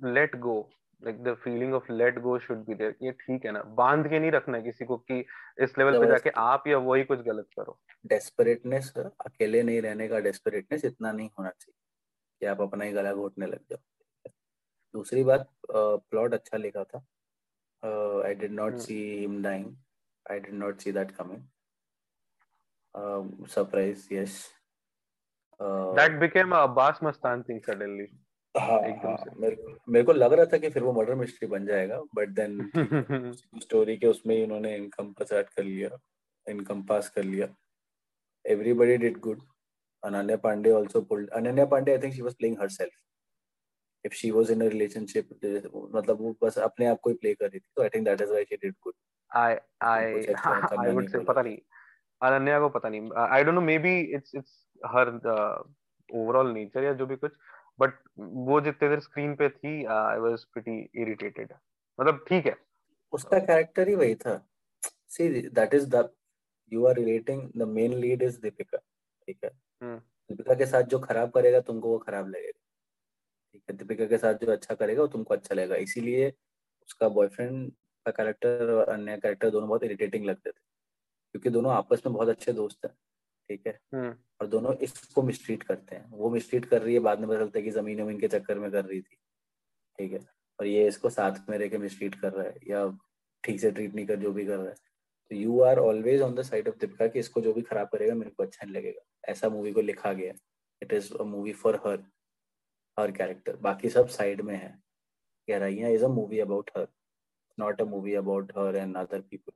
let go like the feeling of let go should be there ये ठीक है ना? बाँध के नहीं रखना किसी को कि इस लेवल पे जाके आप या वही कुछ गलत करो। डेस्परेटनेस अकेले नहीं रहने का डेस्परेटनेस इतना नहीं होना चाहिए कि आप अपना ही गला घोटने लग जाओ। दूसरी बात प्लॉट अच्छा लिखा था। I did not see him dying I did not see that coming surprise yes that became a Abbas Mastan thing suddenly हाँ, हाँ, मेरे, मेरे को लग रहा था कि फिर वो मर्डर मिस्ट्री बन जाएगा बट देन स्टोरी के उसमें इन्होंने इनकम पास ऐड कर लिया इनकम पास कर लिया। Everybody did good Ananya Panday also pulled Ananya Panday I think she was playing herself if she was in a relationship मतलब वो बस अपने आप को ही प्ले कर रही थी तो I think that is why she did good I I I would say पता नहीं अनन्या को पता नहीं I don't know maybe it's it's her overall nature या जो भी कुछ बट वो जितने देर स्क्रीन पे थी आई वाज प्रीटी इरिटेटेड मतलब ठीक है। उसका कैरेक्टर ही वही था। See that is the you are relating the main lead is Deepika ठीक है? हम्म। दीपिका के साथ जो खराब करेगा तुमको वो खराब लगेगा। ठीक है? दीपिका के साथ जो अच्छा करेगा वो तुमको अच्छा लगेगा। इसीलिए उसका बॉयफ्रेंड का कैरेक्टर और अन्य कैरेक्टर दोनों बहुत इरिटेटिंग लगते थे। क्योंकि दोनों आपस में बहुत अच्छे दोस्त हैं। ठीक है? हम्म। और दोनों इसको मिसट्रीट करते हैं। वो मिसट्रीट कर रही है बाद में पता चलता है कि ज़मीन वमीन के चक्कर में कर रही थी। ठीक है? और ये इसको साथ में रह के मिसट्रीट कर रहा है या ठीक से ट्रीट नहीं कर जो भी कर रहा है। तो you are always on the side of Deepika कि इसको जो भी खराब करेगा मेरे को अच्छा नहीं लगेगा। ऐसा मूवी को लिखा गया it is a movie for her her character बाकी सब साइड में है। गहराइयाँ is a movie about her not a movie about her and other people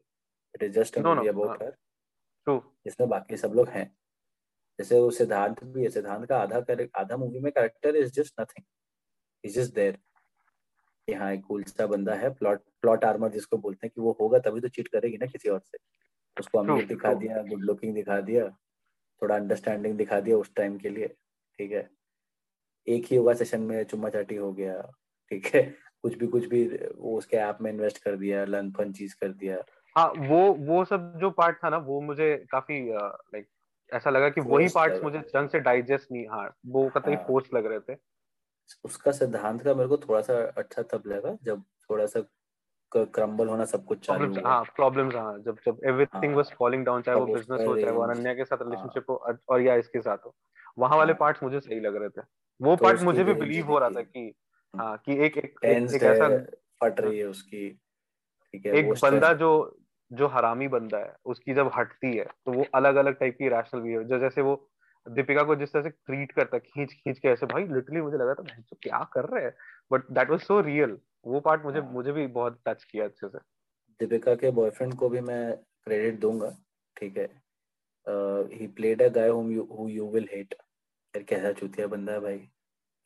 it is just a movie about her जिसमें बाकी सब लोग हैं। जैसे वो सिद्धांत भी है सिद्धांत का आधा आधा मूवी में character is just nothing is just there कि हाँ एक कूल सा बंदा है प्लॉट प्लॉट आर्मर जिसको बोलते हैं कि वो होगा तभी तो चीट करेगी ना किसी और से। उसको अमीर दिखा दिया गुड लुकिंग दिखा दिया थोड़ा अंडरस्टैंडिंग दिखा दिया उस टाइम के लिए ठीक है? एक ही होगा सेशन में चुम्मा चाटी हो गया ठीक है? कुछ भी कुछ भी वो उसके ऐप में इन्वेस्ट कर दिया लन फन चीज़ कर दिया। हाँ वो वो सब जो पार्ट था ना वो मुझे काफ़ी लाइक ऐसा लगा कि वही पार्ट्स मुझे ढंग से डाइजेस्ट नहीं हाँ वो कतई हाँ. फोर्स लग रहे थे उसका सिद्धांत का मेरे को थोड़ा सा अच्छा तब लगा जब थोड़ा सा क्रम्बल होना सब कुछ चालू हुआ हाँ प्रॉब्लम्स हाँ जब जब एवरीथिंग वाज फॉलिंग डाउन चाहे वो बिज़नेस हो चाहे वो अनन्या के साथ रिलेशनशिप हाँ। हो और या इसके साथ हो वहाँ वाले पार्ट्स हाँ। मुझे सही लग रहे थे वो पार्ट तो मुझे भी बिलीव हो रहा था कि। हाँ कि एक एक एक ऐसा फट रही है उसकी एक बंदा जो जो हरामी बंदा है उसकी जब हटती है तो वो अलग अलग टाइप की रैशनल बिहेवियर जो जैसे वो दीपिका को जिस तरह से ट्रीट करता है खींच खींच के ऐसे भाई लिटरली मुझे लगा था तो क्या कर रहे हैं? But that was so real वो पार्ट मुझे हाँ। मुझे भी बहुत टच किया अच्छे से। दीपिका के बॉयफ्रेंड को भी मैं क्रेडिट दूँगा ठीक है? ही played a guy whom you who you will hate यार कैसा चूतिया बंदा है भाई?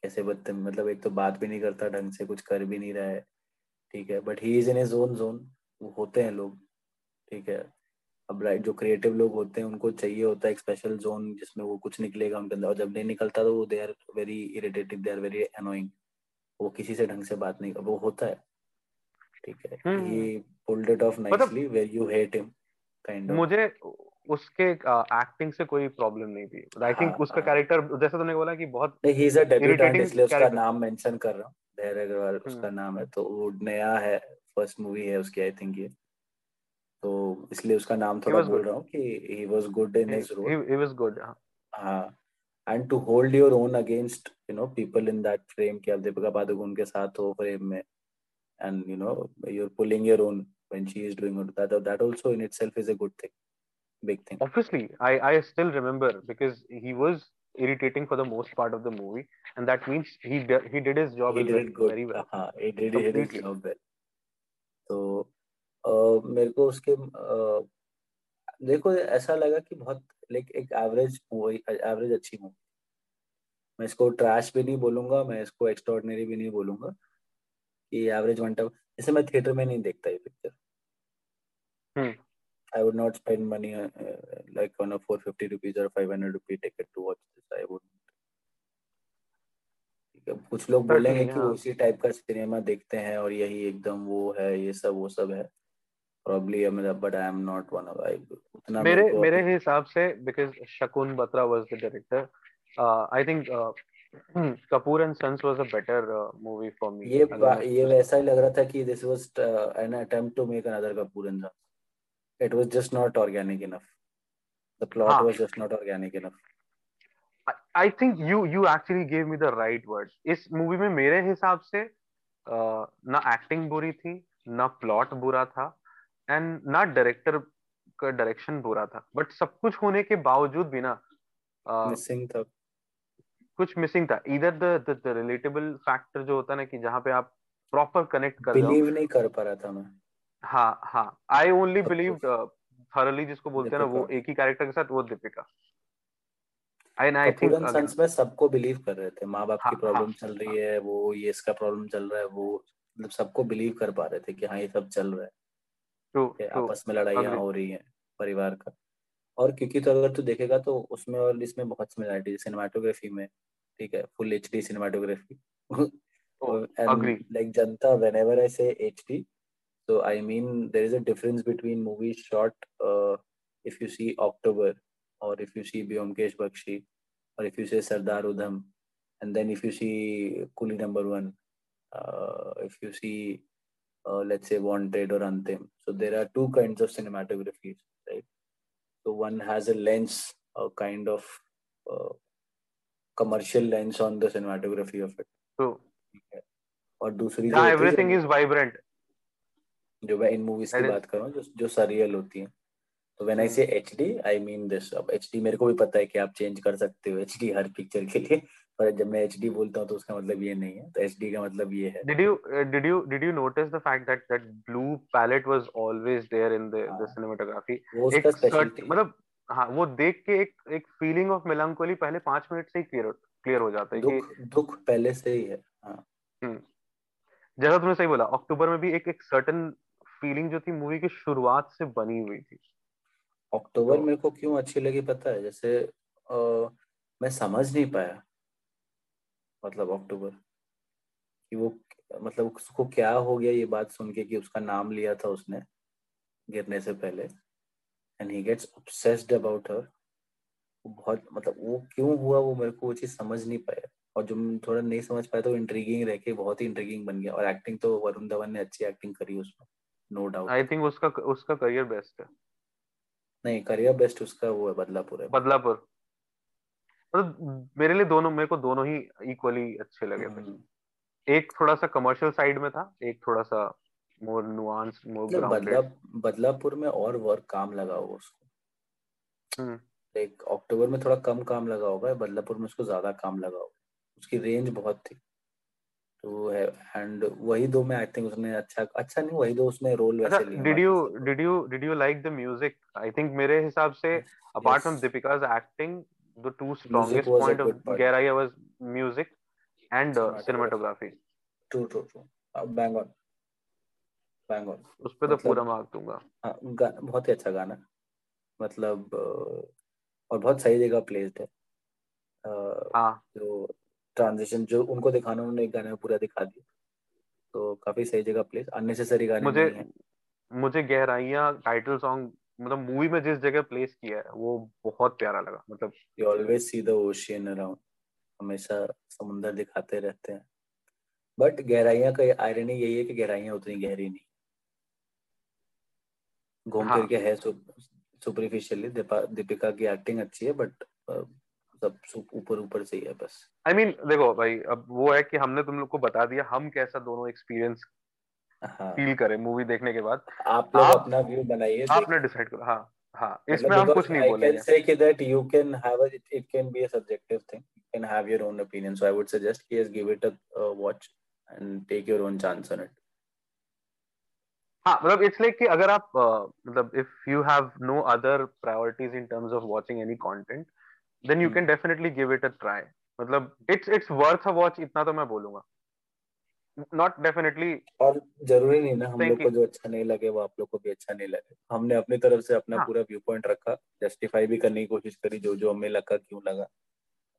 कैसे बदते मतलब एक तो बात भी नहीं करता ढंग से कुछ कर भी नहीं रहा है ठीक है? But he is in a zone zone वो होते हैं लोग। ठीक है? अब राइट जो क्रिएटिव लोग होते हैं उनको चाहिए होता है एक स्पेशल जोन जिसमें वो कुछ निकलेगा उनके अंदर। और जब नहीं निकलता तो वो they are very irritative they are very annoying वो किसी से ढंग से बात नहीं वो होता है। ठीक है? He pulled it off nicely where you hate him kind of मुझे उसके एक्टिंग uh, से कोई प्रॉब्लम नहीं थी। आई थिंक हाँ, उसका कैरेक्टर। जैसे तुमने बोला कि बहुत ही इज़ अ डेब्यूटेंट इसलिए उसका नाम मेंशन कर रहा हूँ। धैर्य अग्रवाल उसका हम्म। नाम है तो वो नया है फ़र्स्ट मूवी है उसकी आई थिंक ये। तो इसलिए उसका नाम थोड़ा बोल रहा हूँ कि he was good in his role he was good हाँ and to hold your own against you know people in that frame कि आप दीपिका पादुकोण के साथ हो फ्रेम में and you know you are pulling your own when she is doing it that that also in itself is a good thing big thing obviously i i still remember because he was irritating for the most part of the movie and that means he he did his job he did well, good. very well uh-huh. he did his job well so मेरे को उसके देखो ऐसा लगा कि बहुत like एक average movie average अच्छी मूवी मैं इसको ट्रैश भी नहीं बोलूँगा मैं इसको एक्स्ट्रॉर्डनरी भी नहीं बोलूँगा कि एवरेज वन टाइम जैसे मैं थिएटर में नहीं देखता ये picture I would not spend money like on a 450 rupees और 500 rupee ticket to watch this I would कुछ लोग बोलेंगे कि वो हाँ। टाइप का सिनेमा देखते हैं और यही एकदम वो है ये सब वो सब है। Probably but I am not one of I उतना मेरे मेरे हिसाब से because Shakun Batra was the director uh, I think uh, Kapoor and Sons was a better uh, movie for me ये ये वैसा ही लग रहा था कि this was uh, an attempt to make another Kapoor and Sons it was just not organic enough the plot हाँ. was just not organic enough I, I think you you actually gave me the right words इस movie में मेरे हिसाब से uh, ना acting बुरी थी ना प्लॉट बुरा था एंड ना डायरेक्टर का डायरेक्शन बुरा था। बट सब कुछ होने के बावजूद भी ना मिसिंग था। कुछ मिसिंग था। इधर द रिलेटेबल फैक्टर जो होता है ना कि जहाँ पे आप प्रॉपर कनेक्ट कर बिलीव नहीं कर पा रहा था मैं। हाँ हाँ। आई ओनली बिलीव थॉरली जिसको बोलते हैं ना वो एक ही कैरेक्टर के साथ वो दीपिका आई आई थिंक सन्स में सबको बिलीव कर रहे थे। माँ बाप की प्रॉब्लम हाँ, चल रही हाँ। है वो ये इसका प्रॉब्लम चल रहा है वो मतलब सबको बिलीव कर पा रहे थे कि हाँ ये सब चल रहा है। आपस में लड़ाइया हो रही है परिवार का। और क्योंकि तो अगर तू देखेगा तो उसमें और इसमें बहुत सिमिलैरिटी सिनेमाटोग्राफी में ठीक है full H D cinematography like Janata whenever I say H D तो I mean there is a difference between movie short if you see October और if you see Byomkesh Bakshi और if you say Sardar Udham and then if you see Coolie number one if you see uh, let's say wanted or antim so there are two kinds of cinematographies right So one has a lens, a kind of uh, commercial lens on the cinematography of it. True. और दूसरी जो everything is vibrant जो मैं इन movies की बात कर रहा हूँ जो जो सरियल होती हैं तो when I say HD I mean this अब एचडी मेरे को भी पता है कि आप चेंज कर सकते हो एचडी हर पिक्चर के लिए पर जब मैं एचडी बोलता हूँ तो उसका मतलब ये नहीं है। तो एचडी का मतलब ये है। Did you did you did you notice the fact that that blue palette was always there in the the cinematography एक मतलब हाँ वो देख के एक एक फीलिंग ऑफ़ मेलांकोली पहले पाँच मिनट से ही क्लियर क्लियर हो जाता है दुख कि दुख पहले से ही है हाँ। हम्म। जैसा तुमने सही बोला अक्टूबर में भी एक एक सर्टन फीलिंग जो थी मूवी की शुरुआत से बनी हुई थी। अक्टूबर तो, मेरे को क्यों अच्छी लगी पता है? जैसे आ, मैं समझ नहीं पाया। मतलब अक्टूबर कि वो मतलब उसको क्या हो गया ये बात सुन के कि उसका नाम लिया था उसने गिरने से पहले and he gets obsessed about her बहुत मतलब वो क्यों हुआ वो मेरे को वो चीज़ समझ नहीं पाया। और जो थोड़ा नहीं समझ पाया तो इंट्रीगिंग रह के बहुत ही इंट्रीगिंग बन गया। और एक्टिंग तो वरुण धवन ने अच्छी एक्टिंग करी उसमें नो डाउट आई थिंक उसका उसका करियर बेस्ट है। नहीं करियर बेस्ट उसका वो है बदलापुर है। बदलापुर। मतलब मेरे लिए दोनों मेरे को दोनों ही इक्वली अच्छे लगे थे। हम्म। एक थोड़ा सा कमर्शियल साइड में था एक थोड़ा सा मोर नुआंस मोर बदला बदलापुर में और वर्क काम लगा हुआ उसको। हम्म। एक अक्टूबर में थोड़ा कम काम लगा होगा बदलापुर में उसको ज़्यादा काम लगा होगा। उसकी रेंज बहुत थी। तो है एंड वही दो में आई थिंक उसने अच्छा अच्छा नहीं वही दो उसने रोल वैसे लिया did you did you did you like the music I think मेरे हिसाब से apart from Deepika's acting the two strongest point of Geraya was music and uh, cinematography. True, true, true. Uh, bang on. Bang on. उस पे तो पूरा mark दूँगा। हाँ बहुत ही अच्छा गाना। मतलब और बहुत सही जगह प्लेस्ड है। हाँ। जो ट्रांजिशन जो उनको दिखाना उन्होंने एक गाने में पूरा दिखा दिया। तो काफ़ी सही जगह प्लेस अननेसेसरी गाने मुझे मुझे गहराइयाँ टाइटल सॉन्ग मतलब मूवी में जिस जगह प्लेस किया है वो बहुत प्यारा लगा। मतलब you always see the ocean around हमेशा समुंदर दिखाते रहते हैं। बट गहराइयाँ का आयरनी यही है कि गहराइयाँ उतनी गहरी नहीं। घूम हाँ. फिर के है। सुपरफिशियली दीपिका की एक्टिंग अच्छी है बट सब ऊपर ऊपर से ही है बस। आई I मीन mean, देखो भाई अब वो है कि हमने तुम लोग को बता दिया हम कैसा दोनों एक्सपीरियंस फील हाँ। करें मूवी देखने के बाद। आप लोग अपना व्यू बनाइए। आपने डिसाइड करो। हाँ हाँ इसमें हम कुछ नहीं बोलेंगे। say that you can have a, it can be a subjective thing. You can have your own opinion. So I would suggest yes give it a uh, watch and take your own chance on it. हाँ मतलब it's like कि अगर आप मतलब if you have no other priorities in terms of watching any content then you can definitely give it a try मतलब it's it's worth a watch इतना तो मैं बोलूँगा। नॉट डेफिनेटली और ज़रूरी नहीं ना हम लोग को जो अच्छा नहीं लगे वो आप लोग को भी अच्छा नहीं लगे। हमने अपनी तरफ़ से अपना हाँ. पूरा व्यू पॉइंट रखा जस्टिफाई भी करने की कोशिश करी जो जो हमें लगा क्यों लगा।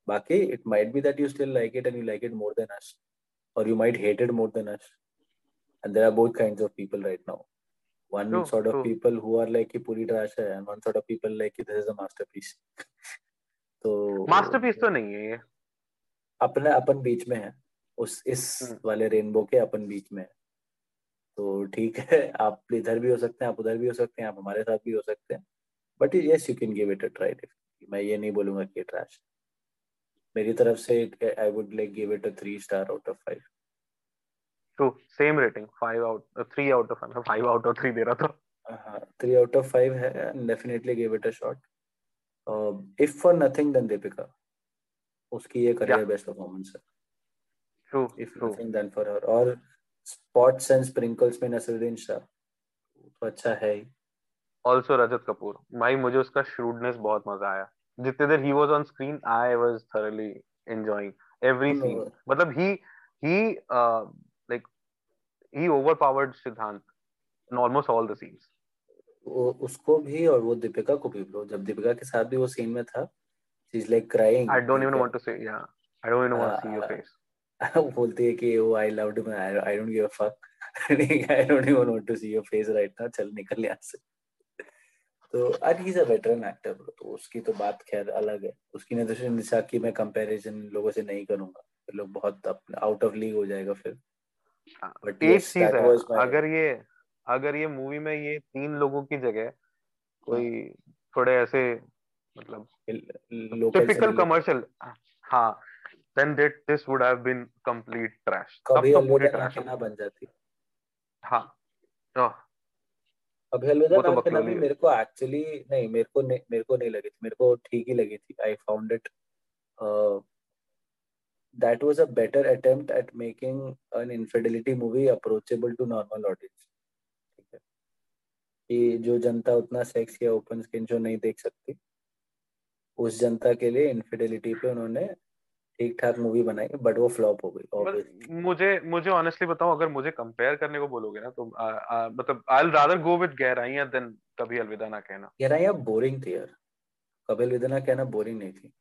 बाकी it might be that you still like it and you like it more than us और you might hated more than us and there are both kinds of people right now one sort of people who are like कि पूरी trash है and one sort of people like कि this is a masterpiece तो masterpiece तो नहीं है ये। अपना अपन बीच में है। उस इस हम्म। वाले रेनबो के अपन बीच में। तो ठीक है आप इधर भी हो सकते हैं आप उधर भी हो सकते हैं आप हमारे साथ भी हो सकते हैं। But yes you can give it a try मैं ये नहीं बोलूँगा कि ट्रैश मेरी तरफ़ से I would like give it a three star out of five to same rating five out three out of five out of three दे रहा था। थ्री आउट ऑफ़ फाइव है definitely give it a shot if for nothing then Deepika उसकी ये career best performance है। True if true nothing then for her और spots and sprinkles में नसरुद्दीन शाह तो अच्छा है ही। ऑल्सो रजत कपूर भाई मुझे उसका श्रूडनेस बहुत मज़ा आया। जितने देर he was on screen I was thoroughly enjoying every scene मतलब he he like he overpowered Siddhant in almost all the scenes वो उसको भी और वो दीपिका को भी ब्रो जब दीपिका के साथ भी वो सीन में था she is like crying I don't even want to say या I don't even want to see your face बोलती है कि वो I loved him I don't give a fuck I don't even want to see your face right now चल निकल यहाँ से। तो आज he is a veteran actor तो उसकी तो बात खैर अलग है। उसकी नज़र निशा की मैं कंपैरिजन लोगों से नहीं करूँगा। फिर लोग बहुत आउट ऑफ़ लीग हो जाएगा फिर। बट एक चीज़ अगर ये अगर ये मूवी में ये तीन लोगों की जगह कोई थोड़े ऐसे मतलब टिपिकल कमर्शियल हाँ then that this would have been complete trash कभी तो trash ना बन जाती हाँ oh. अभी अलविदा तो नाम भी मेरे को एक्चुअली नहीं मेरे को नहीं मेरे को नहीं लगी थी मेरे को ठीक ही लगी थी I found it that was a better attempt at making an infidelity movie approachable to normal audience कि जो जनता उतना सेक्स या ओपन स्किन जो नहीं देख सकती उस जनता के लिए इनफिडेलिटी पे उन्होंने ठीक ठाक मूवी बनाई बट वो फ्लॉप हो गई मुझे मुझे ऑनेस्टली बताऊँ अगर मुझे कंपेयर करने को बोलोगे ना तो आ, आ, मतलब I will rather go with गहराइयाँ than Kabhi Alvida ना कहना। गहराइयाँ बोरिंग थी यार। कभी अलविदा ना कहना बोरिंग नहीं थी।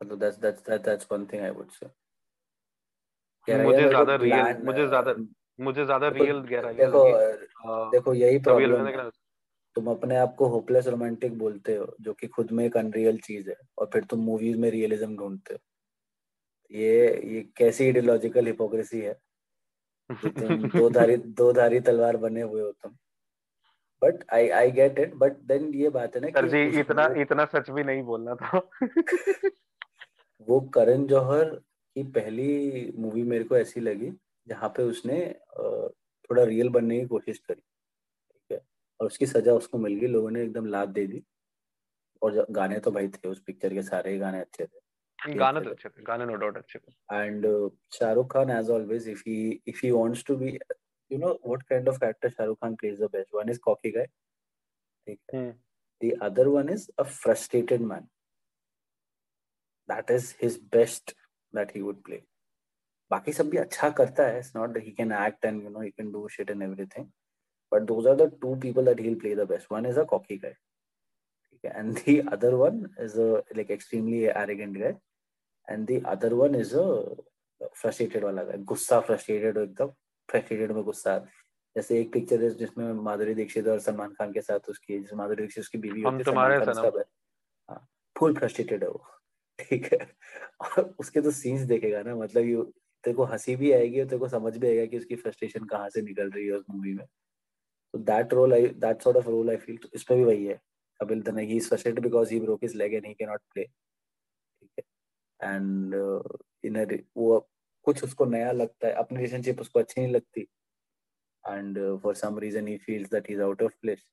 मतलब that's that's that's one thing I would say मुझे ज़्यादा रियल मुझे ज़्यादा मुझे ज़्यादा रियल गहराइयाँ देखो देखो यही प्रॉब्लम है तुम अपने आप को होपलेस रोमांटिक बोलते हो जो कि खुद में एक अनरियल चीज़ है और फिर तुम मूवीज़ में रियलिज्म ढूंढते हो। ये ये कैसी आइडियोलॉजिकल हिपोक्रेसी है तुम दो धारी दो धारी तलवार बने हुए हो तुम। But I I get it but then ये बात है ना कि जी इतना इतना सच भी नहीं बोलना था। वो करण जौहर की पहली मूवी मेरे को ऐसी लगी जहाँ पे उसने थोड़ा रियल बनने की कोशिश करी। और उसकी सजा उसको मिल गई लोगों ने एकदम लाद दे दी। और गाने तो भाई थे उस पिक्चर के सारे ही गाने अच्छे थे। गाने तो अच्छे थे गाने नो डाउट अच्छे थे। And Shahrukh Khan as always if he if he wants to be you know what kind of character Shahrukh Khan plays the best one is cocky guy ठीक है। The other one is a frustrated man that is his best that he would play बाकी सब भी अच्छा करता है it's not he can act and you know he can do shit and everything But those are the two people that he'll play the best. One is a cocky guy, and the other one is a like extremely arrogant guy, and the other one is a frustrated वाला guy. गुस्सा frustrated एकदम frustrated में गुस्सा जैसे एक picture है जिसमें माधुरी दीक्षित और सलमान खान के साथ उसकी जिस माधुरी दीक्षित उसकी बीवी होती है हाँ फुल फ्रस्ट्रेटेड है वो ठीक है और उसके तो सीन्स देखेगा ना मतलब ये तेरे को हँसी भी आएगी और तेरे को समझ भी आएगा कि उसकी फ्रस्ट्रेशन कहाँ से निकल रही है उस मूवी में So that role, I that sort of role I feel इसमें भी वही है। Kapil he is frustrated because he broke his leg and he cannot play and uh, in a वो कुछ उसको नया लगता है अपनी रिलेशनशिप उसको अच्छी नहीं लगती। And for some reason he feels that he is out of place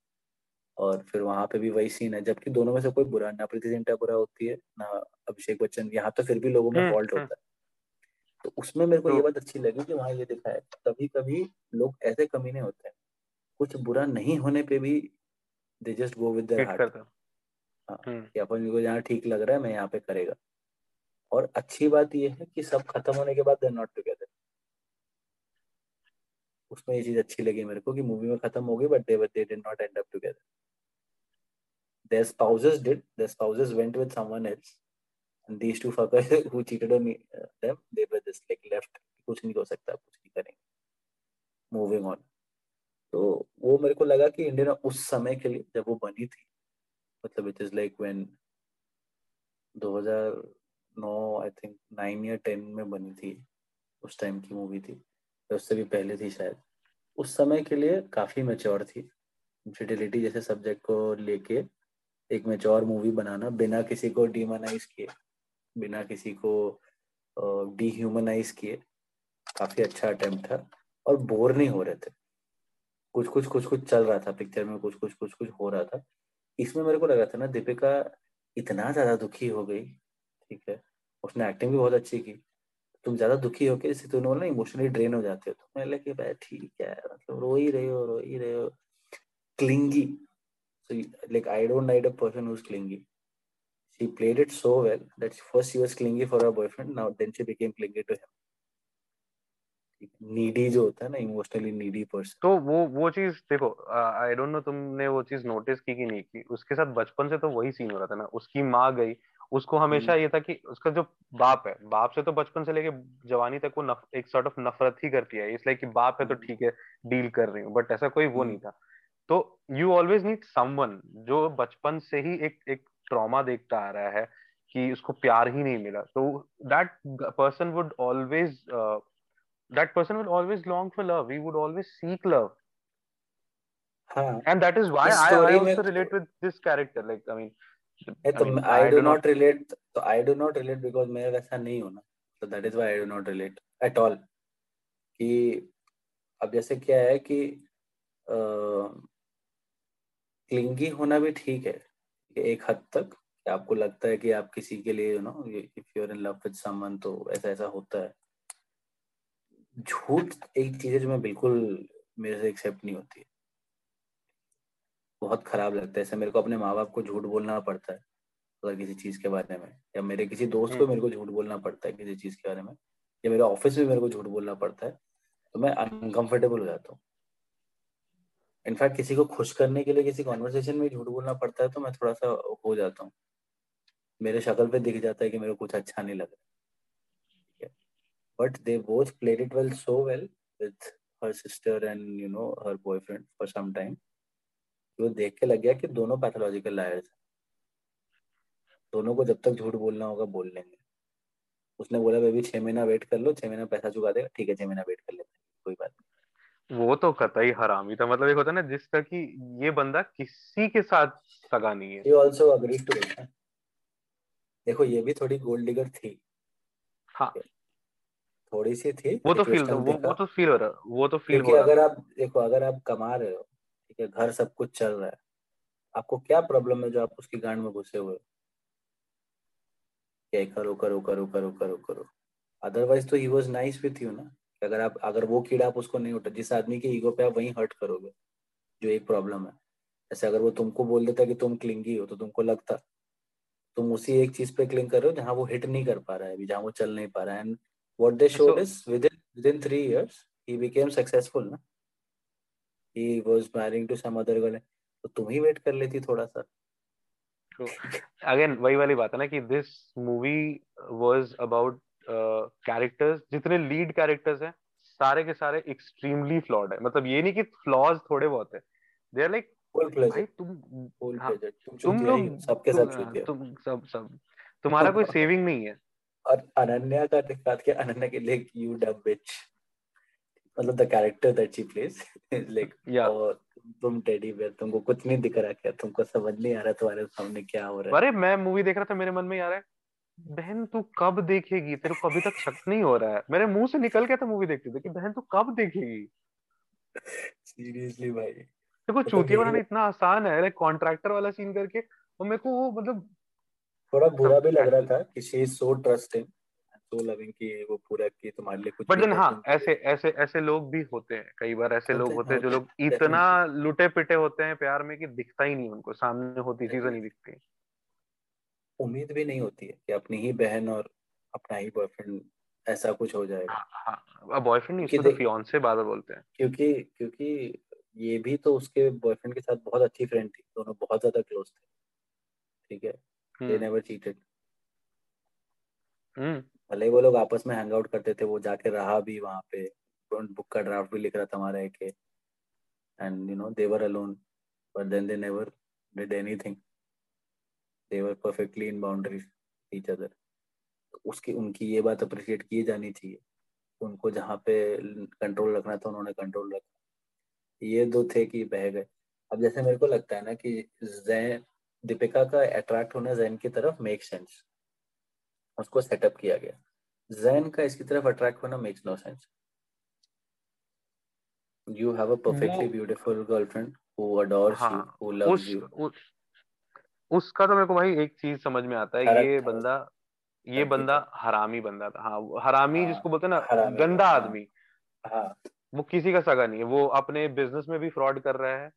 और फिर वहाँ पे भी वही सीन है जबकि दोनों में से कोई बुरा ना प्रीति जिंटा बुरा होती है ना अभिषेक बच्चन। यहाँ तो फिर भी लोगों में फॉल्ट हम्म, हम्म। होता है। तो उसमें मेरे को ये बात अच्छी लगी कि वहाँ ये दिखाया कभी कभी लोग ऐसे कमीने होते। हैं कुछ बुरा नहीं होने पे भी they just go with their heart कि अपन को जहाँ ठीक लग रहा है मैं यहाँ पे करेगा। और अच्छी बात यह है कि सब खत्म होने के बाद दे नॉट टुगेदर उसमें ये चीज़ अच्छी लगी मेरे को कि मूवी में खत्म हो गई but they they did not end up together their spouses did. Their spouses went with someone else. And these two fuckers who cheated on me, uh, them they were just like left. कुछ नहीं हो सकता कुछ नहीं करेंगे। Moving on. तो वो मेरे को लगा कि इंडियन उस समय के लिए, जब वो बनी थी मतलब it is like when 2009 I think nine या टेन में बनी थी, उस टाइम की मूवी थी तो उससे भी पहले थी शायद। उस समय के लिए काफ़ी मेच्योर थी। इनफिडिलिटी जैसे सब्जेक्ट को लेके एक मेच्योर मूवी बनाना, बिना किसी को डिमोनाइज किए, बिना किसी को डिह्यूमनाइज किए, काफ़ी अच्छा अटेम्प्ट था, और बोर नहीं हो रहे थे। कुछ कुछ कुछ कुछ चल रहा था पिक्चर में कुछ कुछ कुछ कुछ हो रहा था। इसमें मेरे को लगा था ना दीपिका इतना ज़्यादा दुखी हो गई ठीक है? उसने एक्टिंग भी बहुत अच्छी की। तुम ज़्यादा दुखी हो के तुम ना इमोशनली ड्रेन हो जाते हो। तो मैं लगे भाई ठीक है मतलब रो ही रहे हो रो ही रहे हो। Clingy. So like I don't like a person who's clingy. She played it so well that first she was clingy for her boyfriend, now then she became clingy to him. Needy जो होता है ना emotionally needy person तो वो वो चीज़ देखो आई don't no तुमने वो चीज़ नोटिस की कि नहीं की उसके साथ बचपन से तो वही सीन हो रहा था ना उसकी माँ गई उसको हमेशा हम्म। ये था कि उसका जो बाप है बाप से तो बचपन से लेके जवानी तक वो नफ, एक सॉर्ट ऑफ़ नफरत ही करती है इसलिए कि बाप है तो हम्म। ठीक है डील कर रही हूँ बट ऐसा कोई वो हम्म। नहीं था तो यू ऑलवेज नीड समवन जो बचपन से ही एक एक ट्रॉमा देखता आ रहा है कि उसको प्यार ही नहीं मिला तो that person would always that person will always long for love. He would always seek love. हाँ. And that is why I, I also relate with this character. Like I mean, I, तो mean, I, I do, do not, not relate. So I do not relate because मैं वैसा नहीं हूँ ना. So that is why I do not relate at all. कि अब जैसे क्या है कि क्लिंगी होना भी ठीक है एक हद तक आपको लगता है कि आप किसी के लिए you know if you are in love with someone तो ऐसा ऐसा होता है झूठ एक चीज़ है जो मैं बिल्कुल मेरे से एक्सेप्ट नहीं होती। है बहुत खराब लगता है। ऐसे मेरे को अपने माँ बाप को झूठ बोलना पड़ता है अगर किसी चीज़ के बारे में। या मेरे किसी दोस्त को हम्म। मेरे को झूठ बोलना पड़ता है किसी चीज़ के बारे में। या मेरे ऑफ़िस में मेरे को झूठ बोलना पड़ता है तो मैं अनकंफर्टेबल हो जाता हूँ। इनफैक्ट किसी को खुश करने के लिए किसी कॉन्वर्सेशन में झूठ बोलना पड़ता है तो मैं थोड़ा सा हो जाता हूँ। मेरे शक्ल पे दिख जाता है कि मेरे को कुछ अच्छा नहीं लग रहा। But they both played it well so well with her sister and you know her boyfriend for some time. वो देख के लग गया कि दोनों पैथोलॉजिकल लायर्स दोनों को जब तक झूठ बोलना होगा बोल लेंगे। उसने बोला बेबी छह महीना वेट कर लो छह महीना पैसा चुका देगा। ठीक है छह महीना वेट कर लेते हैं। कोई बात नहीं। वो तो कतई हरामी था। मतलब एक होता है ना जिस तरह की ये बंदा किसी के साथ सगा नहीं है। He also agreed to it देखो ये भी थोड़ी गोल्ड डिगर थी। हाँ। थोड़ी सी थी वो तो फील वो वो तो फील हो रहा वो तो फील हो रहा। अगर आप देखो अगर आप कमा रहे हो ठीक है घर सब कुछ चल रहा है आपको क्या प्रॉब्लम है जो आप उसकी गांड में घुसे हुए क्या करो करो करो करो करो करो। अदरवाइज़ तो he was nice with you ना? अगर आप अगर वो कीड़ा आप उसको नहीं उठा जिस आदमी के ईगो पे आप वहीं हर्ट करोगे जो एक प्रॉब्लम है। जैसे अगर वो तुमको बोल देता कि तुम क्लिंगी हो तो तुमको लगता। तुम उसी एक चीज़ पे क्लिंग कर रहे हो जहाँ वो हिट नहीं कर पा रहा है अभी जहाँ वो चल नहीं पा रहा है। What they showed so, is within within three years he became successful na? He was marrying to some other girl. तो तुम ही वेट कर लेती थोड़ा सा अगेन वही वाली बात है ना कि this movie was about characters जितने लीड कैरेक्टर्स हैं सारे के सारे एक्सट्रीमली फ्लॉड है। मतलब ये नहीं कि फ्लॉज थोड़े बहुत है। दे आर लाइक भाई तुम हाँ, तुम लोग सबके सब तुम सब सब। तुम्हारा कोई सेविंग नहीं है। और अनन्या का दिखा के अनन्या के लिए यू डब बिच मतलब the character that she plays like और तुम टेडी बेयर तुमको कुछ नहीं दिख रहा क्या? तुमको समझ नहीं आ रहा तुम्हारे सामने क्या हो रहा है। अरे मैं मूवी देख रहा था मेरे मन में आ रहा है। बहन तू कब देखेगी? तेरे को अभी तक शक नहीं हो रहा है। मेरे मुँह से निकल गया था मूवी देखते थे कि बहन तू कब देखेगी? सीरियसली भाई। देखो चूतिया बनाना इतना आसान है लाइक कॉन्ट्रैक्टर वाला सीन करके। और मेरे को वो मतलब थोड़ा बुरा भी लग रहा था कि she is so trusting so loving कि वो पूरा कि तुम्हारे लिए कुछ बट देन हाँ ऐसे ऐसे ऐसे लोग भी होते हैं कई बार ऐसे लोग होते हैं जो लोग इतना लुटे पिटे होते हैं प्यार में कि दिखता ही नहीं उनको सामने होती चीज़ें नहीं दिखती। उम्मीद भी नहीं होती है कि अपनी ही बहन और अपना ही बॉयफ्रेंड ऐसा कुछ हो जाएगा। हाँ हाँ बॉयफ्रेंड नहीं उसको फियांसे बार बोलते हैं। क्योंकि क्योंकि ये भी तो उसके बॉयफ्रेंड के साथ बहुत अच्छी फ्रेंड थी दोनों बहुत ज़्यादा क्लोज थे। ठीक है? दे नेवर चीटेड भले वो लोग आपस में हैंग आउट करते थे वो जाके रहा भी वहाँ पे बुक का ड्राफ्ट भी लिख रहा था हमारा एक and you know they were alone but then they never did anything they were perfectly in boundaries each other उसकी उनकी ये बात अप्रिशिएट की जानी चाहिए उनको जहाँ पे कंट्रोल रखना था उन्होंने कंट्रोल रखा। ये दो थे कि बह गए। अब जैसे मेरे को लगता है ना कि जैन दीपिका का अट्रैक्ट होना जैन की तरफ़ मेक सेंस उसको सेटअप किया गया। जैन का इसकी तरफ़ अट्रैक्ट होना makes no sense you have a perfectly वो beautiful girlfriend who adores you हाँ who loves उस, you. उस उसका तो मेरे को भाई एक चीज़ समझ में आता है ये बंदा ये बंदा हरामी बंदा था। हाँ हरामी हाँ जिसको बोलते हैं ना गंदा हाँ आदमी। हाँ। वो किसी का सगा नहीं है। वो अपने बिज़नेस में भी फ्रॉड कर रहा है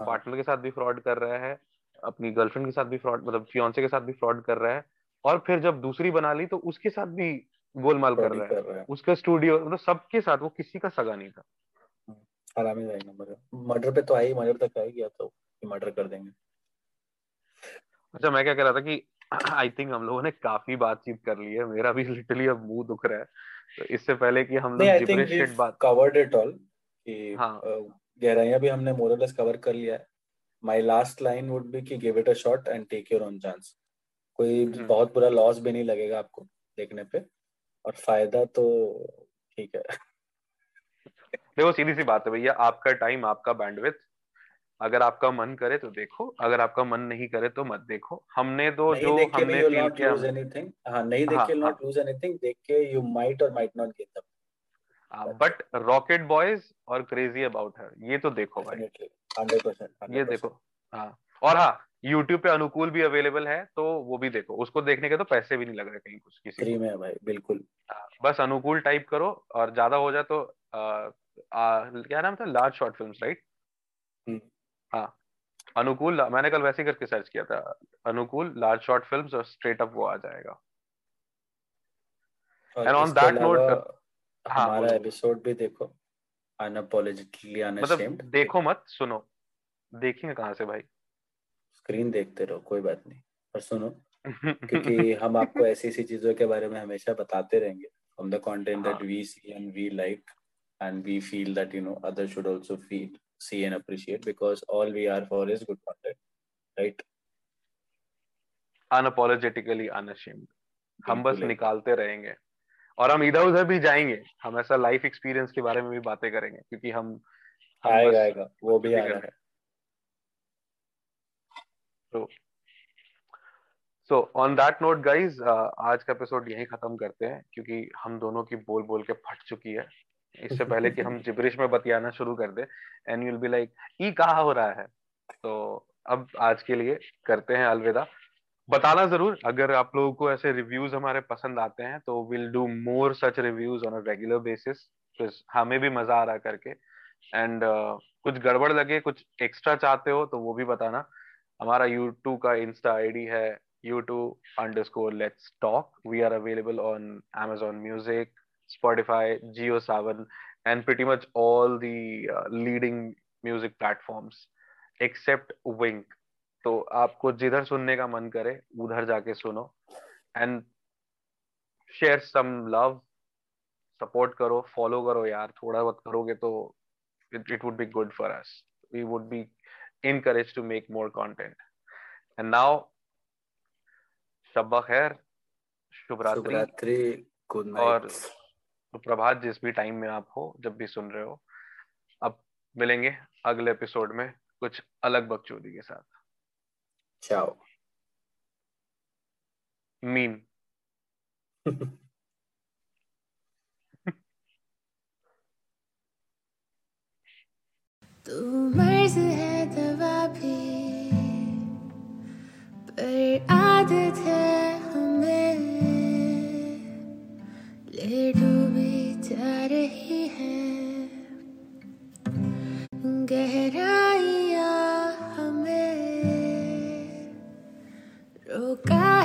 हाँ। पार्टनर के साथ भी फ्रॉड कर रहा है अपनी गर्लफ्रेंड के साथ भी फ्रॉड मतलब फियांसे के साथ भी फ्रॉड कर रहा है और फिर जब दूसरी बना ली तो उसके साथ भी गोलमाल कर रहा है। कर रहा है। उसका स्टूडियो मतलब सबके साथ वो किसी का सगा नहीं था। हम्म, हरामी मर्डर पे तो आई मर्डर तक गया तो मर्डर कर देंगे। अच्छा मैं क्या कह रहा था कि आई थिंक हम लोगों ने काफ़ी बातचीत कर ली है। मेरा भी लिटरली अब मुँह दुख रहा है। तो इससे पहले कि हम लोग जिब्रिश बात कवर्ड इट ऑल कि हाँ। गहराइयाँ भी हमने मोरलेस कवर कर लिया है। My last line would be कि give it a shot and take your own chance कोई हम्म। बहुत बुरा लॉस भी नहीं लगेगा आपको देखने पे। और फ़ायदा तो ठीक है। देखो सीधी सी बात है भैया आपका टाइम आपका बैंडविथ अगर आपका मन करे तो देखो अगर आपका मन नहीं करे तो मत देखो। हमने तो जो हमने फील किया एनीथिंग हाँ नहीं देख हाँ के हाँ। नॉट लूज एनीथिंग देख के यू माइट और might not get that but Rocket Boys और क्रेजी अबाउट हर ये तो देखो भाई। 100% ये देखो हाँ। और हाँ यूट्यूब पे अनुकूल भी अवेलेबल है तो वो भी देखो उसको देखने के तो पैसे भी नहीं लग रहे कहीं कुछ किसी फ्री में है भाई बिल्कुल। हाँ, बस अनुकूल टाइप करो और ज़्यादा हो जाए तो आ, आ, क्या नाम था? लार्ज शॉर्ट फिल्म्स राइट हाँ। अनुकूल मैंने कल वैसे ही करके सर्च किया था। अनुकूल लार्ज शॉर्ट फिल्म्स और स्ट्रेट अप वो आ जाएगा। एंड ऑन दैट नोट हमारा एपिसोड भी देखो। अनअपोलोजेटिकली मतलब अनअशेम्ड देखो मत सुनो देखेंगे कहाँ से भाई स्क्रीन देखते रहो कोई बात नहीं पर सुनो क्योंकि हम आपको ऐसी ऐसी चीज़ों के बारे में हमेशा बताते रहेंगे from the content हाँ that we see and we like and we feel that you know others should also feel see and appreciate because all we are for is good content right unapologetically unashamed हम बस निकालते रहेंगे और हम इधर उधर भी जाएँगे। हम ऐसा लाइफ एक्सपीरियंस के बारे में भी बातें करेंगे क्योंकि हम हम आएगा आएगा वो भी कुछ आ भी रहा कर है। तो so on that note guys आज का एपिसोड यहीं खत्म करते हैं क्योंकि हम दोनों की बोल बोल के फट चुकी है। इससे पहले कि हम जिब्रिश में बतियाना शुरू कर दे एंड यूल बी लाइक ई कहा हो रहा है? तो अब आज के लिए करते हैं अलविदा। बताना ज़रूर अगर आप लोगों को ऐसे रिव्यूज़ हमारे पसंद आते हैं तो will do more such reviews on a regular basis हमें भी मज़ा आ रहा करके। एंड uh, कुछ गड़बड़ लगे कुछ एक्स्ट्रा चाहते हो तो वो भी बताना। हमारा यूट्यूब का इंस्टा आईडी है YouTube underscore let's talk we are available on Amazon music Spotify, Geo Savan, and pretty much all the uh, leading music platforms. तो आपको जिधर सुनने का मन करे उधर जाके सुनो। And share some love support करो फॉलो करो यार थोड़ा बहुत करोगे तो it would be good for us. We would be encouraged to make more content. And now शब्बा खैर शुभ रात्रि। गुड और प्रभात जिस भी टाइम में आप हो जब भी सुन रहे हो। अब मिलेंगे अगले एपिसोड में कुछ अलग बकचोदी के साथ। चाओ मीम तू मर्ज है दवा भी पर आदत है हमें। ले डूबी जा रही है गहराइयाँ रोका